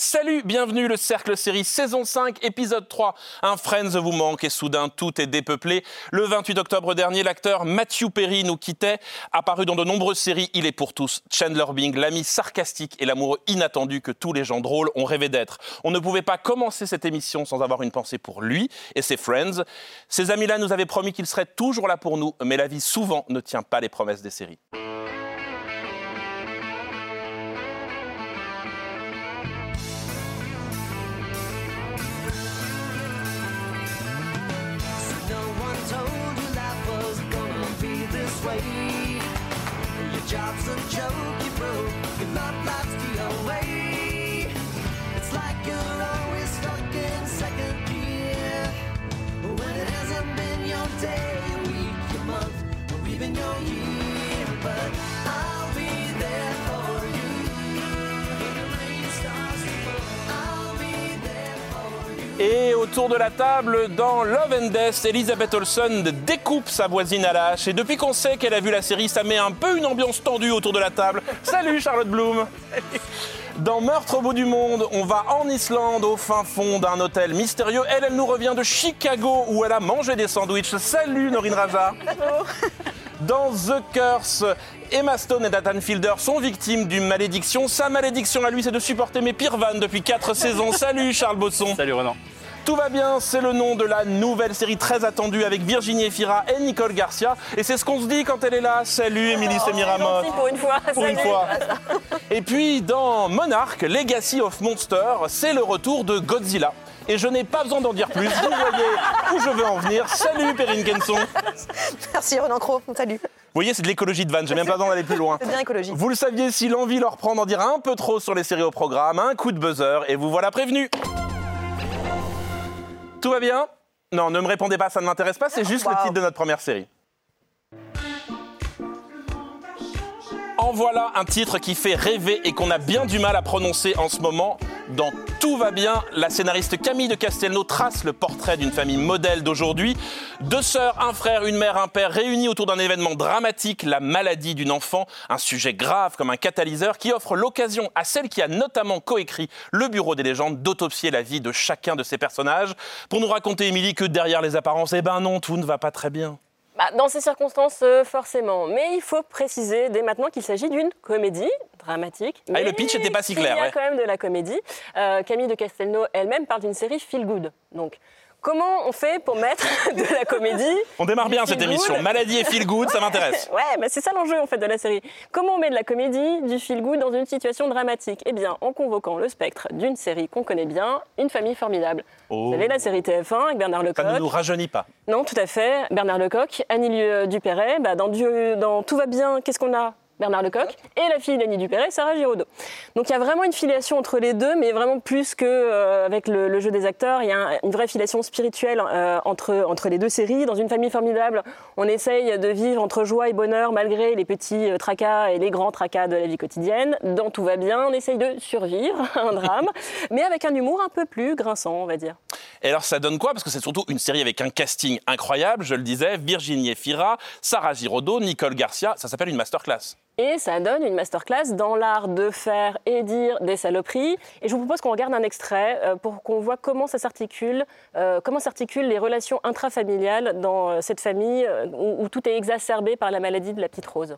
Salut, bienvenue le Cercle Série saison 5 épisode 3. Un Friends vous manque et soudain tout est dépeuplé. Le 28 octobre dernier, l'acteur Matthew Perry nous quittait. Apparu dans de nombreuses séries, il est pour tous Chandler Bing, l'ami sarcastique et l'amoureux inattendu que tous les gens drôles ont rêvé d'être. On ne pouvait pas commencer cette émission sans avoir une pensée pour lui et ses Friends. Ces amis-là nous avaient promis qu'ils seraient toujours là pour nous, mais la vie souvent ne tient pas les promesses des séries. Et autour de la table, dans Love and Death, Elizabeth Olsen découpe sa voisine à la hache. Et depuis qu'on sait qu'elle a vu la série, ça met un peu une ambiance tendue autour de la table. Salut Charlotte Bloom Dans Meurtre au bout du monde, on va en Islande, au fin fond d'un hôtel mystérieux. Elle, elle nous revient de Chicago, où elle a mangé des sandwichs. Salut Norine Raja Dans The Curse, Emma Stone et Nathan Fielder sont victimes d'une malédiction. Sa malédiction à lui, c'est de supporter mes pires vannes depuis 4 saisons. Salut Charles Bosson Salut Renan. tout va bien, c'est le nom de la nouvelle série très attendue avec Virginie Efira et Nicole Garcia. Et c'est ce qu'on se dit quand elle est là. Salut Émilie Semiramoth. Gentil pour une fois. Pour une fois. Et puis dans Monarch, Legacy of Monster, c'est le retour de Godzilla. Et je n'ai pas besoin d'en dire plus. Vous voyez où je veux en venir. Salut Perrine Kenson. Merci Renan Cro, salut. Voyez, c'est de l'écologie de vanne. J'ai même pas besoin d'aller plus loin. C'est bien écologique. Vous le saviez, si l'envie leur prend d'en dire un peu trop sur les séries au programme, un coup de buzzer et vous voilà prévenu. Tout va bien? Non, ne me répondez pas, ça ne m'intéresse pas, c'est juste le titre de notre première série. En voilà un titre qui fait rêver et qu'on a bien du mal à prononcer en ce moment. Dans Tout va bien, la scénariste Camille de Castelnau trace le portrait d'une famille modèle d'aujourd'hui. Deux sœurs, un frère, une mère, un père réunis autour d'un événement dramatique, la maladie d'une enfant, un sujet grave comme un catalyseur qui offre l'occasion à celle qui a notamment coécrit Le Bureau des légendes d'autopsier la vie de chacun de ses personnages pour nous raconter, Émilie, que derrière les apparences, eh ben non, tout ne va pas très bien. Bah, dans ces circonstances, euh, forcément. Mais il faut préciser dès maintenant qu'il s'agit d'une comédie dramatique. Ah, le pitch n'était pas si clair, Il y a ouais. quand même de la comédie. Euh, Camille de Castelnau elle-même parle d'une série feel good. Donc, comment on fait pour mettre de la comédie On démarre bien cette émission. good Maladie et feel good, ça m'intéresse. Ouais, mais c'est ça l'enjeu en fait de la série. Comment on met de la comédie, du feel good dans une situation dramatique? Eh bien, en convoquant le spectre d'une série qu'on connaît bien, Une famille formidable. Oh. Vous savez, la série TF1 avec Bernard Ça Lecoq. ne nous rajeunit pas. Non, tout à fait. Bernard Lecoq, Annie Dupéret. Bah, dans, Dieu- dans Tout va bien, qu'est-ce qu'on a? Bernard Lecoq et la fille d'Annie Dupéret, Sarah Giraudot. Donc il y a vraiment une filiation entre les deux, mais vraiment plus que euh, avec le, jeu des acteurs, il y a un- une vraie filiation spirituelle euh, entre, entre les deux séries. Dans une famille formidable, on essaye de vivre entre joie et bonheur malgré les petits euh, tracas et les grands tracas de la vie quotidienne. Dans Tout va bien, on essaye de survivre à un drame, mais avec un humour un peu plus grinçant, on va dire. Et alors ça donne quoi? Parce que c'est surtout une série avec un casting incroyable, je le disais, Virginie Efira, Sarah Giraudot, Nicole Garcia, ça s'appelle une masterclass. Et ça donne une masterclass dans l'art de faire et dire des saloperies. Et je vous propose qu'on regarde un extrait euh, pour qu'on voit comment ça s'articule, euh, comment s'articulent les relations intrafamiliales dans euh, cette famille où, où tout est exacerbé par la maladie de la petite Rose.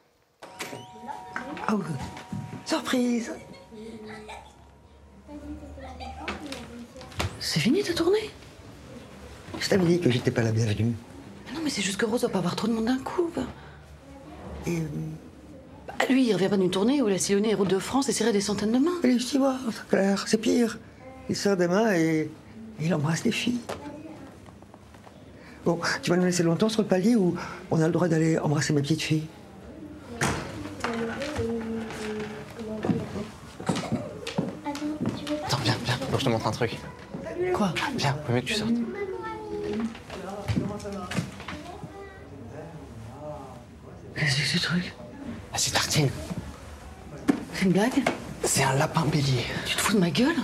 Oh, surprise C'est fini ta tournée Je t'avais dit que j'étais pas la bienvenue. Mais Non, mais c'est juste que Rose doit pas avoir trop de monde d'un coup. Et euh, lui, il revient pas d'une tournée où il a sillonné les routes de France et serré des centaines de mains. les stewards, c'est clair, c'est pire. Il sort des mains et il embrasse des filles. Bon, tu vas nous laisser longtemps sur le palier où on a le droit d'aller embrasser mes petites filles. Attends, viens, viens, faut que je te montre un truc. Quoi? Viens, faut mieux que tu sortes. Qu'est-ce que c'est ce truc? Ah, c'est tartine. C'est une blague C'est un lapin bélier. Tu te fous de ma gueule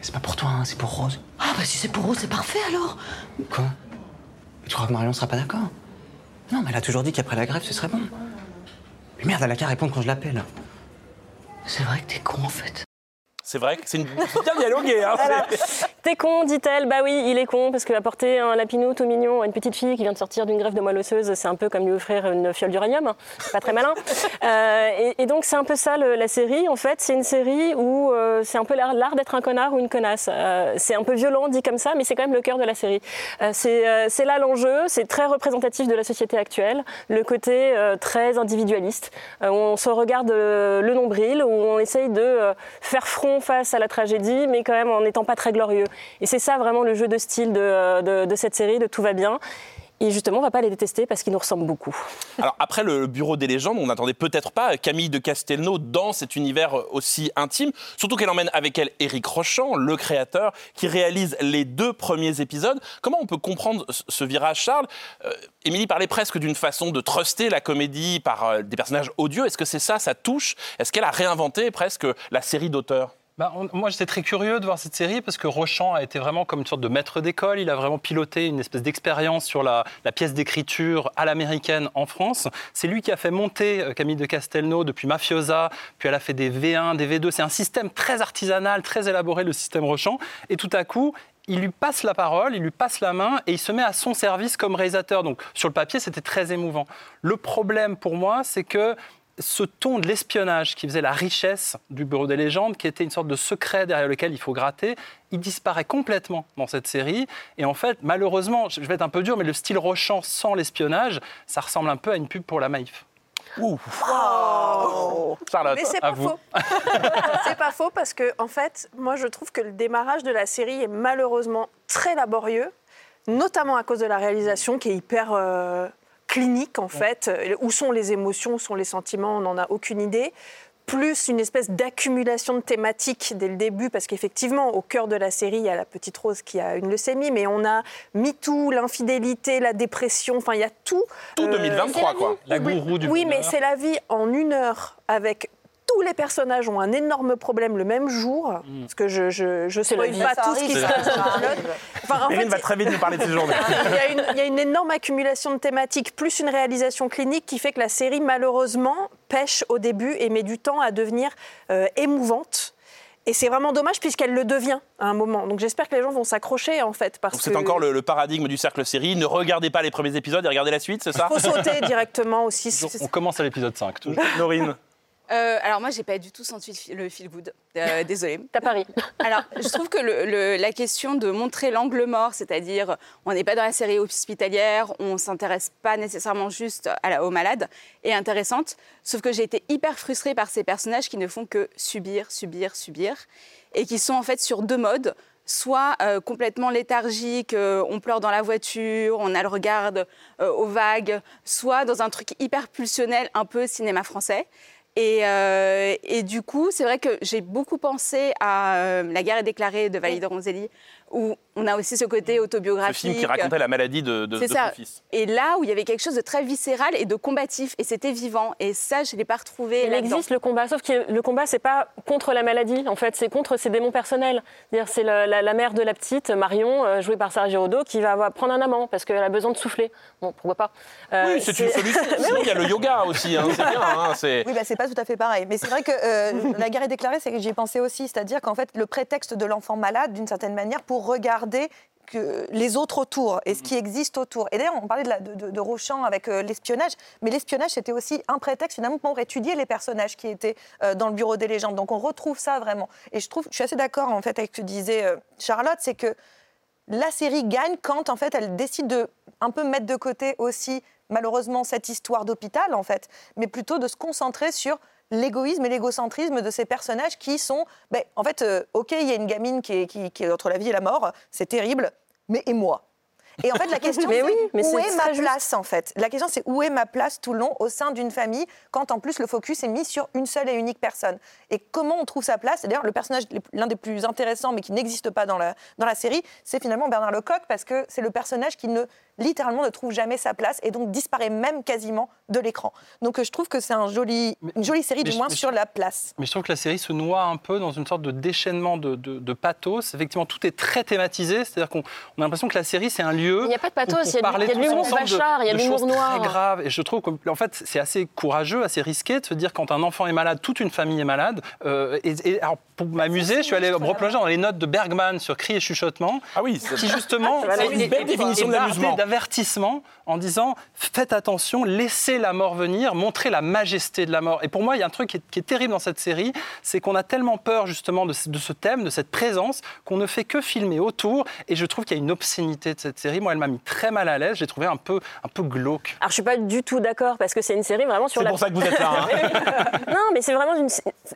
C'est pas pour toi, hein, c'est pour Rose. Ah, bah si c'est pour Rose, c'est parfait alors Quoi? Tu crois que Marion sera pas d'accord? Non, mais elle a toujours dit qu'après la grève, ce serait bon. Mais merde, elle a qu'à répondre quand je l'appelle. C'est vrai que t'es con en fait. C'est vrai que c'est une... c'est bien dialogué. Hein, T'es con, dit-elle. Bah oui, il est con parce qu'apporter un lapinou tout mignon à une petite fille qui vient de sortir d'une greffe de moelle osseuse, c'est un peu comme lui offrir une fiole d'uranium. C'est Pas très malin. Euh, et, et donc c'est un peu ça le- la série. En fait, c'est une série où euh, c'est un peu l'art d'être un connard ou une connasse. Euh, c'est un peu violent dit comme ça, mais c'est quand même le cœur de la série. Euh, c'est euh, c'est là l'enjeu. C'est très représentatif de la société actuelle. Le côté euh, très individualiste. Euh, on se regarde le nombril, où on essaye de faire front face à la tragédie, mais quand même en n'étant pas très glorieux. Et c'est ça vraiment le jeu de style de, cette série, de Tout va bien. Et justement, on va pas les détester parce qu'ils nous ressemblent beaucoup. Alors après le bureau des légendes, on n'attendait peut-être pas Camille de Castelnau dans cet univers aussi intime, surtout qu'elle emmène avec elle Éric Rochant, le créateur, qui réalise les deux premiers épisodes. Comment on peut comprendre ce- ce virage, Charles? Euh, Émilie parlait presque d'une façon de truster la comédie par euh, des personnages odieux. Est-ce que c'est ça, ça touche? Est-ce qu'elle a réinventé presque la série d'auteurs? Bah, moi, j'étais très curieux de voir cette série parce que Rochant a été vraiment comme une sorte de maître d'école. Il a vraiment piloté une espèce d'expérience sur la, la pièce d'écriture à l'américaine en France. C'est lui qui a fait monter euh, Camille de Castelnau depuis Mafiosa, puis elle a fait des V1, des V2. C'est un système très artisanal, très élaboré, le système Rochant. Et tout à coup, il lui passe la parole, il lui passe la main et il se met à son service comme réalisateur. Donc sur le papier, c'était très émouvant. Le problème pour moi, c'est que ce ton de l'espionnage qui faisait la richesse du Bureau des légendes, qui était une sorte de secret derrière lequel il faut gratter, il disparaît complètement dans cette série. Et en fait, malheureusement, je vais être un peu dur, mais le style Rochant sans l'espionnage, ça ressemble un peu à une pub pour la Maïf. Ouh. Charlotte, Mais c'est pas vous. faux. c'est pas faux parce que, en fait, moi je trouve que le démarrage de la série est malheureusement très laborieux, notamment à cause de la réalisation qui est hyper euh, clinique en fait. Euh, Où sont les émotions, où sont les sentiments, on n'en a aucune idée. Plus une espèce d'accumulation de thématiques dès le début, parce qu'effectivement, au cœur de la série, il y a la petite Rose qui a une leucémie, mais on a MeToo, l'infidélité, la dépression, enfin, il y a tout. tout Euh, 2023 quoi. La gourou du oui, mais c'est la vie en une heure avec tous les personnages ont un énorme problème le même jour. Parce que je je, je spoil pas tout ce qui se passe dans le arrive. pilote. Enfin, en fait, va très vite nous parler de ces journées. il y, a une, il y a une énorme accumulation de thématiques, plus une réalisation clinique qui fait que la série, malheureusement, pêche au début et met du temps à devenir euh, émouvante. Et c'est vraiment dommage puisqu'elle le devient à un moment. Donc j'espère que les gens vont s'accrocher en fait. Parce Donc c'est que encore le, le paradigme du cercle série. Ne regardez pas les premiers épisodes et regardez la suite, c'est ça? Faut sauter directement aussi. On commence à l'épisode 5, toujours. Norine Euh, alors moi, j'ai pas du tout senti le feel good. Euh, désolée. T'as Paris. Alors, je trouve que le- le- la question de montrer l'angle mort, c'est-à-dire on n'est pas dans la série hospitalière, on s'intéresse pas nécessairement juste à la, aux malades, est intéressante. Sauf que j'ai été hyper frustrée par ces personnages qui ne font que subir, subir, subir, et qui sont en fait sur deux modes. Soit euh, complètement léthargiques, euh, on pleure dans la voiture, on a le regard euh, aux vagues, soit dans un truc hyper pulsionnel, un peu cinéma français. Et, euh, et du coup, c'est vrai que j'ai beaucoup pensé à euh, La guerre est déclarée de Valérie de Ronzelli, où on a aussi ce côté Ce autobiographique. film qui racontait la maladie de, de, C'est de ça. son fils. Et là où il y avait quelque chose de très viscéral et de combatif, et c'était vivant. Et ça, je ne l'ai pas retrouvé Il existe le combat, sauf que le combat, c'est pas contre la maladie, en fait, c'est contre ses démons personnels. C'est la, la- la mère de la petite, Marion, euh, jouée par Sarah Giraudot, qui va avoir- prendre un amant parce qu'elle a besoin de souffler. Bon, pourquoi pas Euh, Oui, c'est une solution. Sinon, il y a le yoga aussi. hein, c'est bien. hein, Oui, bah, c'est pas tout à fait pareil. Mais c'est vrai que euh, la guerre est déclarée, c'est que j'y ai pensé aussi. C'est-à-dire qu'en fait, le prétexte de l'enfant malade, d'une certaine manière, pour regarder que les autres autour et ce qui existe autour. Et d'ailleurs, on parlait de, la- de, de- de Rochant avec euh, l'espionnage, mais l'espionnage, c'était aussi un prétexte finalement pour étudier les personnages qui étaient euh, dans le bureau des légendes. Donc on retrouve ça vraiment. Et je trouve, je suis assez d'accord en fait avec ce que disait euh, Charlotte, c'est que la série gagne quand en fait elle décide de un peu mettre de côté aussi malheureusement cette histoire d'hôpital en fait, mais plutôt de se concentrer sur l'égoïsme et l'égocentrisme de ces personnages qui sont, ben, en fait, euh, ok, il y a une gamine qui est, qui, qui est entre la vie et la mort, c'est terrible, mais et moi? Et en fait, la question, Mais c'est oui, mais où est ma juste. place, en fait? La question, c'est où est ma place tout le long au sein d'une famille, quand en plus le focus est mis sur une seule et unique personne? Et comment on trouve sa place? D'ailleurs, le personnage, l'un des plus intéressants, mais qui n'existe pas dans la, dans la série, c'est finalement Bernard Lecoq, parce que c'est le personnage qui ne littéralement ne trouve jamais sa place et donc disparaît même quasiment de l'écran. Donc euh, je trouve que c'est un joli, une jolie série, mais du moins je- sur la place. Mais je trouve que la série se noie un peu dans une sorte de déchaînement de, de- de pathos. Effectivement, tout est très thématisé. C'est-à-dire qu'on on a l'impression que la série, c'est un lieu. Il n'y a pas de pour- pathos, il y a de- l'humour il y a de l'humour choses noir. Très grave. Et je trouve qu'en fait, c'est assez courageux, assez risqué de se dire quand un enfant est malade, toute une famille est malade. Euh, et, et alors, pour m'amuser, je suis allé me replonger dans les notes de Bergman sur Cri et chuchotement. Ah oui, c'est qui justement c'est une belle définition de l'amusement. D'avertissement en disant faites attention, laissez la mort venir, montrez la majesté de la mort. Et pour moi, il y a un truc qui est, qui est terrible dans cette série, c'est qu'on a tellement peur justement de, ce- de ce thème, de cette présence, qu'on ne fait que filmer autour. Et je trouve qu'il y a une obscénité de cette série. Moi, elle m'a mis très mal à l'aise. J'ai trouvé un peu, un peu glauque. Alors je suis pas du tout d'accord parce que c'est une série vraiment sur C'est la. pour ça que vous êtes là. hein. non, mais c'est vraiment une,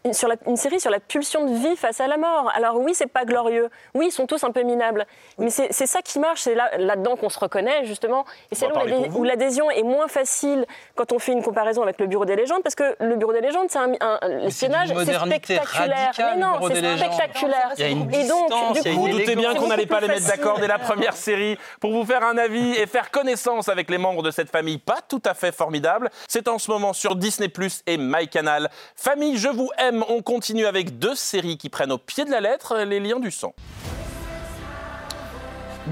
une- sur la- une série sur la pulsion de vie face à la mort. Alors oui, c'est pas glorieux. Oui, ils sont tous un peu minables. Mais c'est c'est ça qui marche. C'est là- là-dedans qu'on se reconnaît justement. Et c'est là où l'adhésion est moins facile quand on fait une comparaison avec le Bureau des légendes, parce que le Bureau des légendes, c'est un, un- l'espionnage, c'est spectaculaire. radicale, mais non, c'est spectaculaire. Il y a une Et donc, distance, du coup, Vous doutez bien qu'on n'allait pas les mettre d'accord dès la première série pour vous faire un avis et faire connaissance avec les membres de cette famille pas tout à fait formidable. C'est en ce moment sur Disney Plus et MyCanal. Famille, je vous aime. On continue avec deux séries qui prennent au pied de la lettre les liens du sang.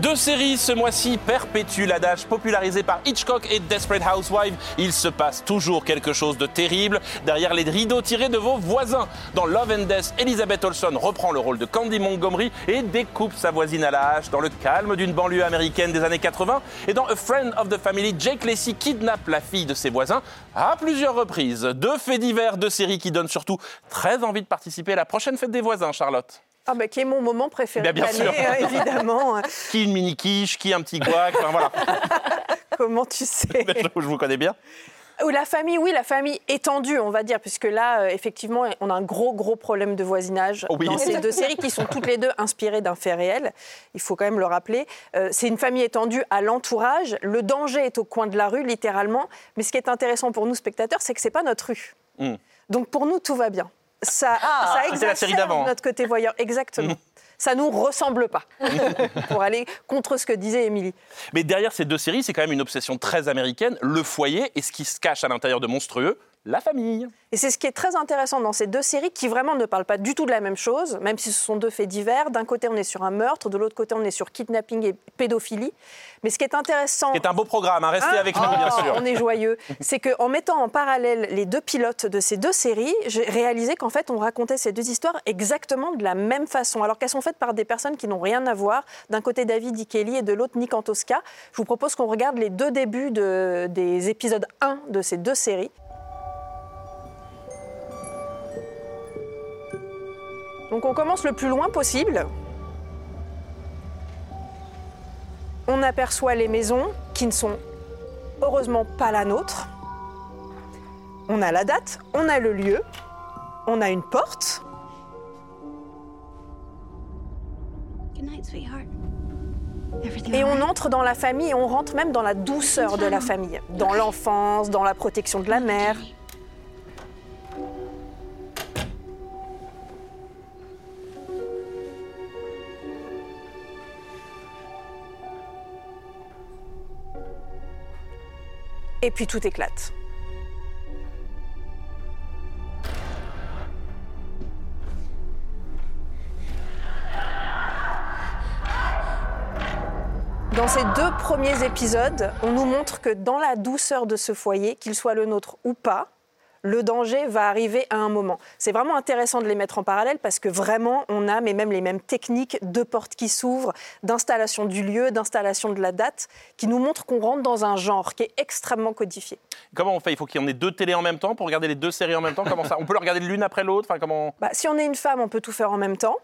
Deux séries ce mois-ci perpétuent l'adage popularisé par Hitchcock et Desperate Housewives. Il se passe toujours quelque chose de terrible derrière les rideaux tirés de vos voisins. Dans Love and Death, Elizabeth Olsen reprend le rôle de Candy Montgomery et découpe sa voisine à la hache dans le calme d'une banlieue américaine des années 80. Et dans A Friend of the Family, Jake Lacey kidnappe la fille de ses voisins à plusieurs reprises. Deux faits divers, deux séries qui donnent surtout très envie de participer à la prochaine fête des voisins, Charlotte. Ah bah, qui est mon moment préféré Bien, bien de l'année, euh, évidemment. Qui une mini quiche, qui un petit guac, enfin voilà, Comment tu sais je vous connais bien. Ou la famille, oui, la famille étendue, on va dire, puisque là, euh, effectivement, on a un gros, gros problème de voisinage Oui. dans ces deux séries qui sont toutes les deux inspirées d'un fait réel. Il faut quand même le rappeler. Euh, c'est une famille étendue à l'entourage. Le danger est au coin de la rue, littéralement. Mais ce qui est intéressant pour nous, spectateurs, c'est que c'est pas notre rue. Mm. Donc pour nous, tout va bien. Ça, ça Ah, la série exacerbe notre côté voyeur, exactement. Ça nous ressemble pas, pour aller contre ce que disait Émilie. Mais derrière ces deux séries, c'est quand même une obsession très américaine, le foyer et ce qui se cache à l'intérieur de monstrueux, la famille. Et c'est ce qui est très intéressant dans ces deux séries qui vraiment ne parlent pas du tout de la même chose, même si ce sont deux faits divers. D'un côté, on est sur un meurtre, de l'autre côté, on est sur kidnapping et pédophilie. Mais ce qui est intéressant. C'est un beau programme, hein, restez Ah, avec nous oh, bien sûr. On est joyeux. C'est qu'en mettant en parallèle les deux pilotes de ces deux séries, j'ai réalisé qu'en fait, on racontait ces deux histoires exactement de la même façon, alors qu'elles sont faites par des personnes qui n'ont rien à voir. D'un côté, David Ikeli et de l'autre, Nick Antosca. Je vous propose qu'on regarde les deux débuts de- des épisodes 1 de ces deux séries. Donc on commence le plus loin possible. On aperçoit les maisons qui ne sont heureusement pas la nôtre. On a la date, on a le lieu, on a une porte. Et on entre dans la famille et on rentre même dans la douceur de la famille, dans l'enfance, dans la protection de la mère. Et puis tout éclate. Dans ces deux premiers épisodes, on nous montre que dans la douceur de ce foyer, qu'il soit le nôtre ou pas, le danger va arriver à un moment. C'est vraiment intéressant de les mettre en parallèle parce que vraiment, on a mais même les mêmes techniques de portes qui s'ouvrent, d'installation du lieu, d'installation de la date, qui nous montrent qu'on rentre dans un genre qui est extrêmement codifié. Comment on fait? Il faut qu'il y en ait deux télés en même temps pour regarder les deux séries en même temps? Comment ça? On peut le regarder l'une après l'autre? Enfin, comment Bah, si on est une femme, on peut tout faire en même temps.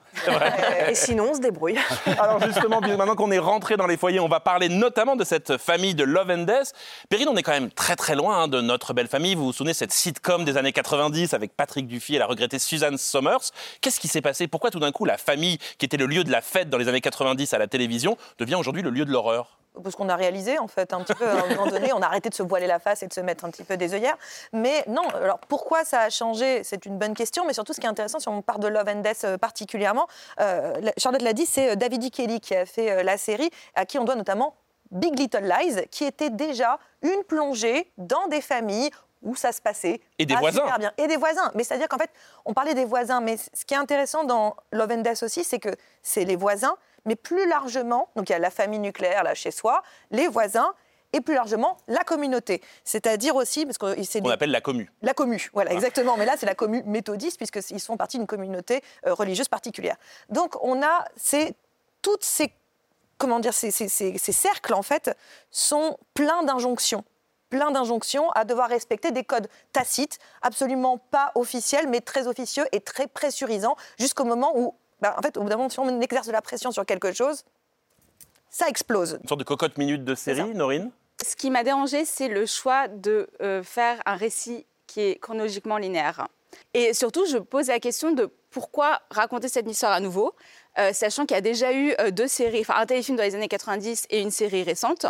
Et sinon, on se débrouille. Alors justement, maintenant qu'on est rentré dans les foyers, on va parler notamment de cette famille de Love and Death. Perrine, on est quand même très très loin hein, de notre belle famille. Vous vous souvenez cette sitcom des années 90 avec Patrick Dufy et la regrettée Suzanne Somers. Qu'est-ce qui s'est passé? Pourquoi tout d'un coup la famille, qui était le lieu de la fête dans les années 90 à la télévision, devient aujourd'hui le lieu de l'horreur? Parce qu'on a réalisé en fait un petit peu à un moment donné, on a arrêté de se voiler la face et de se mettre un petit peu des œillères. Mais non, alors pourquoi ça a changé? C'est une bonne question, mais surtout ce qui est intéressant, si on part de Love and Death euh, particulièrement, euh, Charlotte l'a dit, c'est euh, David. Kelly qui a fait la série, à qui on doit notamment Big Little Lies, qui était déjà une plongée dans des familles où ça se passait. Et des pas voisins. super bien. Et des voisins. Mais c'est-à-dire qu'en fait, on parlait des voisins, mais ce qui est intéressant dans Love and Death aussi, c'est que c'est les voisins, mais plus largement, donc il y a la famille nucléaire là chez soi, les voisins, et plus largement la communauté. C'est-à-dire aussi, parce que c'est On des- appelle la commu. la commu, voilà, exactement. Mais là, c'est la commu méthodiste, puisqu'ils font partie d'une communauté euh, religieuse particulière. Donc, on a ces, toutes ces, comment dire, ces, ces- ces- ces cercles, en fait, sont pleins d'injonctions plein d'injonctions à devoir respecter des codes tacites, absolument pas officiels, mais très officieux et très pressurisants, jusqu'au moment où, bah, en fait, au bout d'un moment, si on exerce de la pression sur quelque chose, ça explose. Une sorte de cocotte minute de série, Norine? Ce qui m'a dérangé, c'est le choix de euh, faire un récit qui est chronologiquement linéaire. Et surtout, je pose la question de pourquoi raconter cette histoire à nouveau, euh, sachant qu'il y a déjà eu euh, deux séries, enfin un téléfilm dans les années 90 et une série récente.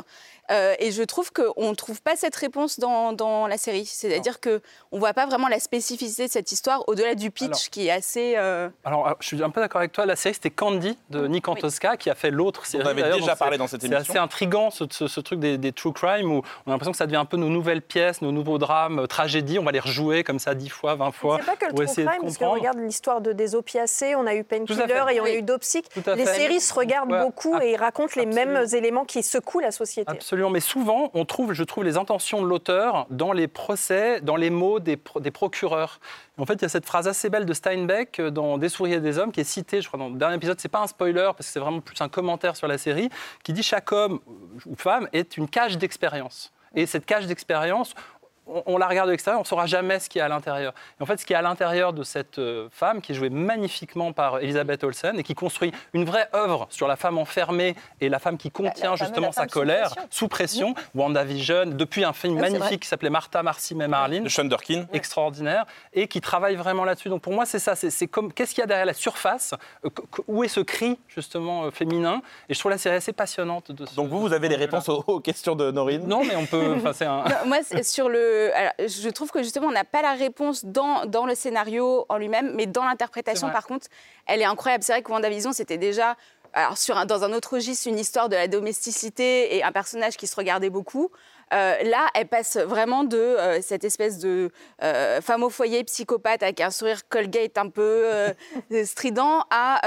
Euh, et je trouve qu'on ne trouve pas cette réponse dans, dans la série. C'est-à-dire qu'on ne voit pas vraiment la spécificité de cette histoire au-delà du pitch Alors. qui est assez... euh, Alors, euh, je suis un peu d'accord avec toi. La série, c'était Candy de Nick Antosca qui a fait l'autre série. avait d'ailleurs, déjà parlé c'est- dans cette C'est émission. assez intriguant ce, ce- ce truc des, des true crime où on a l'impression que ça devient un peu nos nouvelles pièces, nos nouveaux drames, tragédies. On va les rejouer comme ça 10 fois, 20 fois. C'est pas que le true crime, parce que comprendre. regarde l'histoire de des opiacés, on a eu Painkiller et on a Oui. eu Dopsic. Les séries se regardent Ouais, beaucoup et racontent les mêmes éléments qui secouent la société. Absolument, mais souvent, on trouve, je trouve les intentions de l'auteur dans les procès, dans les mots des, pro- des procureurs. En fait, il y a cette phrase assez belle de Steinbeck euh, dans Des souris des hommes qui est citée, je crois, dans le dernier épisode. C'est pas un spoiler parce que c'est vraiment plus un commentaire sur la série qui dit chaque homme ou femme est une cage d'expérience. Et cette cage d'expérience, on, on la regarde de l'extérieur, on ne saura jamais ce qu'il y a à l'intérieur. Et en fait, ce qui est à l'intérieur de cette euh, femme, qui est jouée magnifiquement par Elisabeth Olsen et qui construit une vraie œuvre sur la femme enfermée et la femme qui contient la justement femme sa sous colère, pression. sous pression, WandaVision, depuis un film Ah, magnifique qui s'appelait Martha, Marcy, mais Marlene De Shonderkin. extraordinaire et qui travaille vraiment là-dessus. Donc pour moi, c'est ça. C'est comme qu'est-ce qu'il y a derrière la surface? Euh, Où est ce cri justement euh, féminin? Et je trouve la série assez passionnante. De ce- Donc vous, vous avez les réponses aux, aux questions de Norine? Non, mais on peut. un. Non, moi, c'est sur le. Alors, je trouve que justement, on n'a pas la réponse dans, dans le scénario en lui-même, mais dans l'interprétation, par contre, elle est incroyable. C'est vrai que WandaVision, c'était déjà. Alors, sur un- dans un autre registre, une histoire de la domesticité et un personnage qui se regardait beaucoup. Euh, là, elle passe vraiment de euh, cette espèce de euh, femme au foyer psychopathe avec un sourire Colgate un peu strident à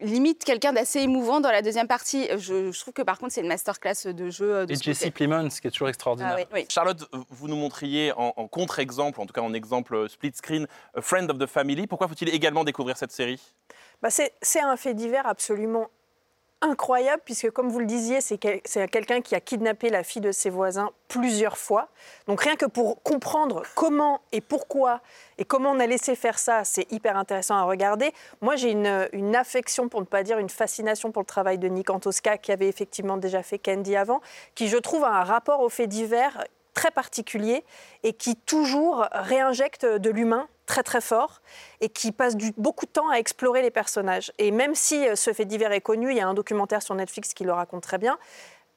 limite quelqu'un d'assez émouvant dans la deuxième partie. Je, je trouve que par contre, c'est une masterclass de jeu. euh, De Et Jesse. Plemons, qui est toujours extraordinaire. Ah oui, oui. Charlotte, vous nous montriez en, en contre-exemple, en tout cas en exemple euh, split screen, A Friend of the Family. Pourquoi faut-il également découvrir cette série? Bah, c'est c'est un fait divers absolument incroyable, puisque comme vous le disiez, c'est quel- c'est quelqu'un qui a kidnappé la fille de ses voisins plusieurs fois. Donc rien que pour comprendre comment et pourquoi et comment on a laissé faire ça, c'est hyper intéressant à regarder. Moi, j'ai une, affection, pour ne pas dire une fascination pour le travail de Nick Antosca, qui avait effectivement déjà fait Candy avant, qui je trouve a un rapport aux faits divers très particulier et qui toujours réinjecte de l'humain très très fort et qui passe du, beaucoup de temps à explorer les personnages. Et même si euh, ce fait divers est connu, il y a un documentaire sur Netflix qui le raconte très bien,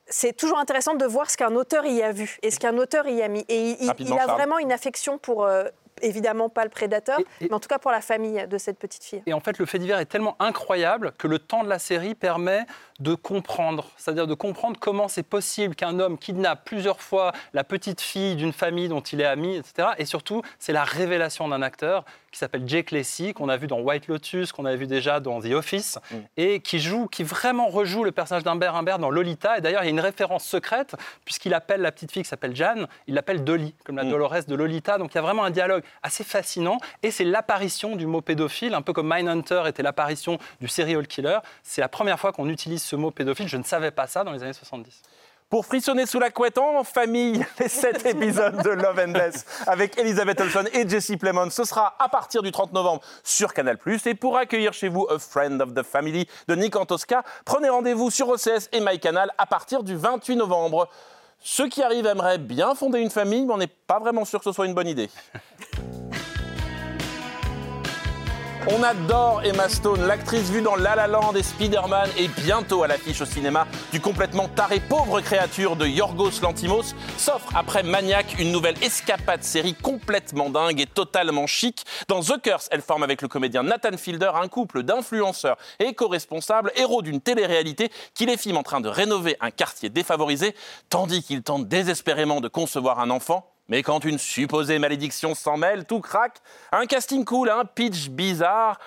c'est toujours intéressant de voir ce qu'un auteur y a vu et ce qu'un auteur y a mis. Et il, il- a vraiment une affection pour, euh, évidemment pas le prédateur, Et- et- mais en tout cas pour la famille de cette petite fille. Et en fait, le fait divers est tellement incroyable que le temps de la série permet de comprendre, c'est-à-dire de comprendre comment c'est possible qu'un homme kidnappe plusieurs fois la petite fille d'une famille dont il est ami, etc. Et surtout, c'est la révélation d'un acteur qui s'appelle Jake Lacy, qu'on a vu dans White Lotus, qu'on a vu déjà dans The Office, et qui joue, qui vraiment rejoue le personnage d'Humbert Humbert dans Lolita. Et d'ailleurs, il y a une référence secrète, puisqu'il appelle la petite fille qui s'appelle Jeanne, il l'appelle Dolly, comme la Dolores de Lolita. Donc il y a vraiment un dialogue assez fascinant, et c'est l'apparition du mot pédophile, un peu comme Mindhunter était l'apparition du serial killer. C'est la première fois qu'on utilise ce mot pédophile. Je ne savais pas ça dans les années 70. Pour frissonner sous la couette en famille, les 7 épisodes de Love and Death avec Elisabeth Olson et Jesse Plemons, ce sera à partir du 30 novembre sur Canal+. Et pour accueillir chez vous A Friend of the Family de Nick Antosca, prenez rendez-vous sur OCS et MyCanal à partir du 28 novembre. Ceux qui arrivent aimeraient bien fonder une famille, mais on n'est pas vraiment sûr que ce soit une bonne idée. On adore Emma Stone, l'actrice vue dans La La Land et Spider-Man et bientôt à l'affiche au cinéma du complètement taré pauvre créature de Yorgos Lantimos s'offre après Maniac une nouvelle escapade série complètement dingue et totalement chic. Dans The Curse, elle forme avec le comédien Nathan Fielder un couple d'influenceurs et éco-responsables, héros d'une télé-réalité qui les filme en train de rénover un quartier défavorisé, tandis qu'ils tentent désespérément de concevoir un enfant. Mais quand une supposée malédiction s'en mêle, tout craque. Un casting cool, un pitch bizarre.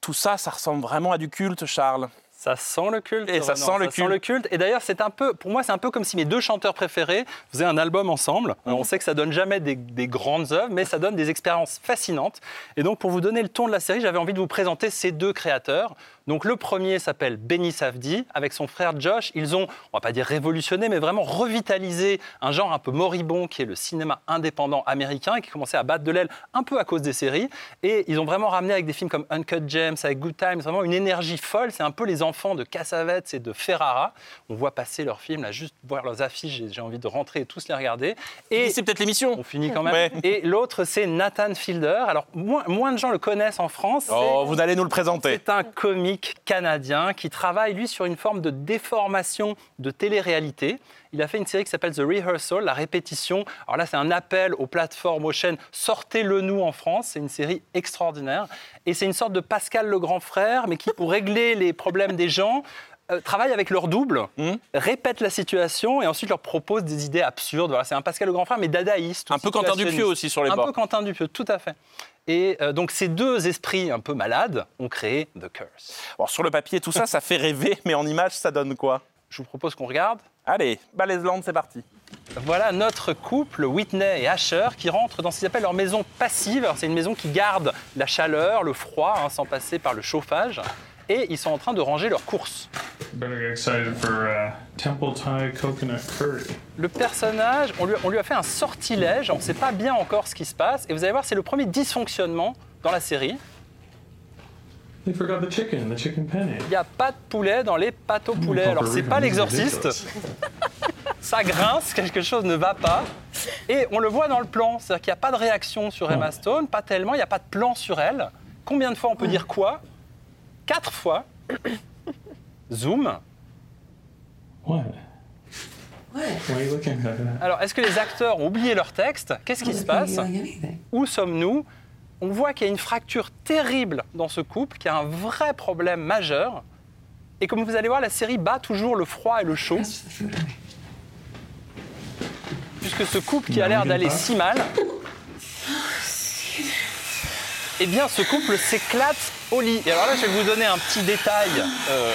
Tout ça, ça ressemble vraiment à du culte, Charles. Ça sent le culte. Et ça sent le culte. le culte. Et d'ailleurs, c'est un peu, pour moi, c'est un peu comme si mes deux chanteurs préférés faisaient un album ensemble. Alors, on sait que ça donne jamais des, des grandes œuvres, mais ça donne des expériences fascinantes. Et donc, pour vous donner le ton de la série, j'avais envie de vous présenter ces deux créateurs. Donc, le premier s'appelle Benny Safdie. Avec son frère Josh, ils ont, on va pas dire révolutionné, mais vraiment revitalisé un genre un peu moribond qui est le cinéma indépendant américain et qui commençait à battre de l'aile un peu à cause des séries. Et ils ont vraiment ramené avec des films comme Uncut Gems, avec Good Times, vraiment une énergie folle. C'est un peu les enfants de Cassavetes et de Ferrara. On voit passer leurs films, là, juste voir leurs affiches, j'ai- envie de rentrer et tous les regarder. Et c'est peut-être l'émission. On finit quand même. Ouais. Et l'autre, c'est Nathan Fielder. Alors, moins, moins de gens le connaissent en France. Oh, vous allez nous le présenter. c'est un comique canadien qui travaille, lui, sur une forme de déformation de télé-réalité. Il a fait une série qui s'appelle The Rehearsal, la répétition. Alors là, c'est un appel aux plateformes, aux chaînes. Sortez-le nous en France. C'est une série extraordinaire. Et c'est une sorte de Pascal le grand frère, mais qui, pour régler les problèmes des gens, euh, travaille avec leur double, Hmm. répète la situation et ensuite leur propose des idées absurdes. Voilà, c'est un Pascal le grand frère, mais dadaïste. Un peu Quentin. Dupieux aussi sur les un bords. peu Quentin Dupieux, tout à fait. Et euh, donc ces deux esprits un peu malades ont créé The Curse. Bon, sur le papier, tout ça, ça fait rêver, mais en image, ça donne quoi? Je vous propose qu'on regarde. Allez, Balaisland, c'est parti. Voilà notre couple, Whitney et Asher, qui rentrent dans ce qu'ils appellent leur maison passive. C'est une maison qui garde la chaleur, le froid, hein, sans passer par le chauffage. Et ils sont en train de ranger leurs courses. Better get excited for uh, Temple Thai coconut curry. Le personnage, on lui, on lui a fait un sortilège, on ne sait pas bien encore ce qui se passe. Et vous allez voir, c'est le premier dysfonctionnement dans la série. They forgot the chicken, the chicken penny. Il n'y a pas de poulet dans les pâtes au poulet. Alors, c'est pas l'exorciste. Ça grince, quelque chose ne va pas. Et on le voit dans le plan. C'est-à-dire qu'il n'y a pas de réaction sur Emma Stone, pas tellement, il n'y a pas de plan sur elle. Combien de fois on peut dire quoi? Quatre fois. Zoom. What? Why are you looking at that? Alors, est-ce que les acteurs ont oublié leur texte? Qu'est-ce qui se passe? Où sommes-nous? On voit qu'il y a une fracture terrible dans ce couple, qu'il y a un vrai problème majeur. Et comme vous allez voir, la série bat toujours le froid et le chaud. Puisque ce couple qui a l'air d'aller si mal, eh bien, ce couple s'éclate au lit. Et alors là, je vais vous donner un petit détail. euh,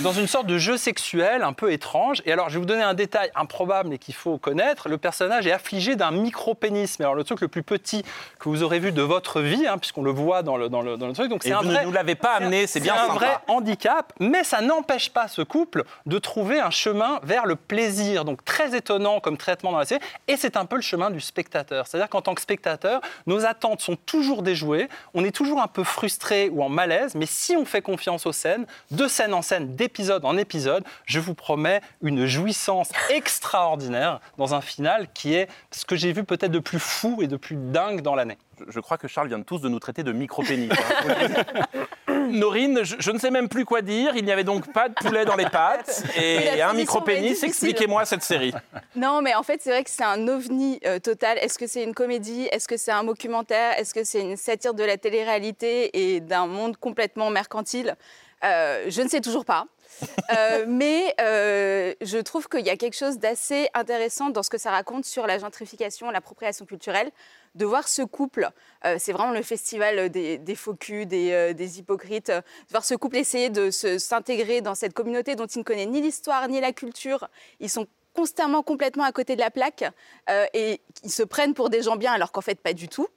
dans une sorte de jeu sexuel un peu étrange. Et alors, je vais vous donner un détail improbable mais qu'il faut connaître. Le personnage est affligé d'un micro-pénis. Mais alors, le truc le plus petit que vous aurez vu de votre vie, hein, puisqu'on le voit dans le, dans le, dans le truc. Donc, Et c'est un vous vrai. ne nous l'avez pas amené, c'est bien un vrai handicap, mais ça n'empêche pas ce couple de trouver un chemin vers le plaisir. Donc très étonnant comme traitement dans la série, et c'est un peu le chemin du spectateur. C'est-à-dire qu'en tant que spectateur, nos attentes sont toujours déjouées, on est toujours un peu frustré ou en malaise, mais si on fait confiance aux scènes, de scène en scène, d'épisode en épisode, je vous promets une jouissance extraordinaire dans un final qui est ce que j'ai vu peut-être de plus fou et de plus dingue dans l'année. Je- crois que Charles vient de tous de nous traiter de micro-pénis. hein. Norine, je, je ne sais même plus quoi dire. Il n'y avait donc pas de poulet dans les pâtes et un micro-pénis. Expliquez-moi cette série. Non, mais en fait, c'est vrai que c'est un ovni euh, total. Est-ce que c'est une comédie? Est-ce que c'est un documentaire? Est-ce que c'est une satire de la télé-réalité et d'un monde complètement mercantile? Euh, Je ne sais toujours pas. Euh, mais euh, je trouve qu'il y a quelque chose d'assez intéressant dans ce que ça raconte sur la gentrification, l'appropriation culturelle, de voir ce couple, euh, c'est vraiment le festival des, des faux culs, des, hypocrites, de voir ce couple essayer de s'intégrer dans cette communauté dont il ne connaît ni l'histoire ni la culture. Ils sont constamment complètement à côté de la plaque et ils se prennent pour des gens bien alors qu'en fait pas du tout.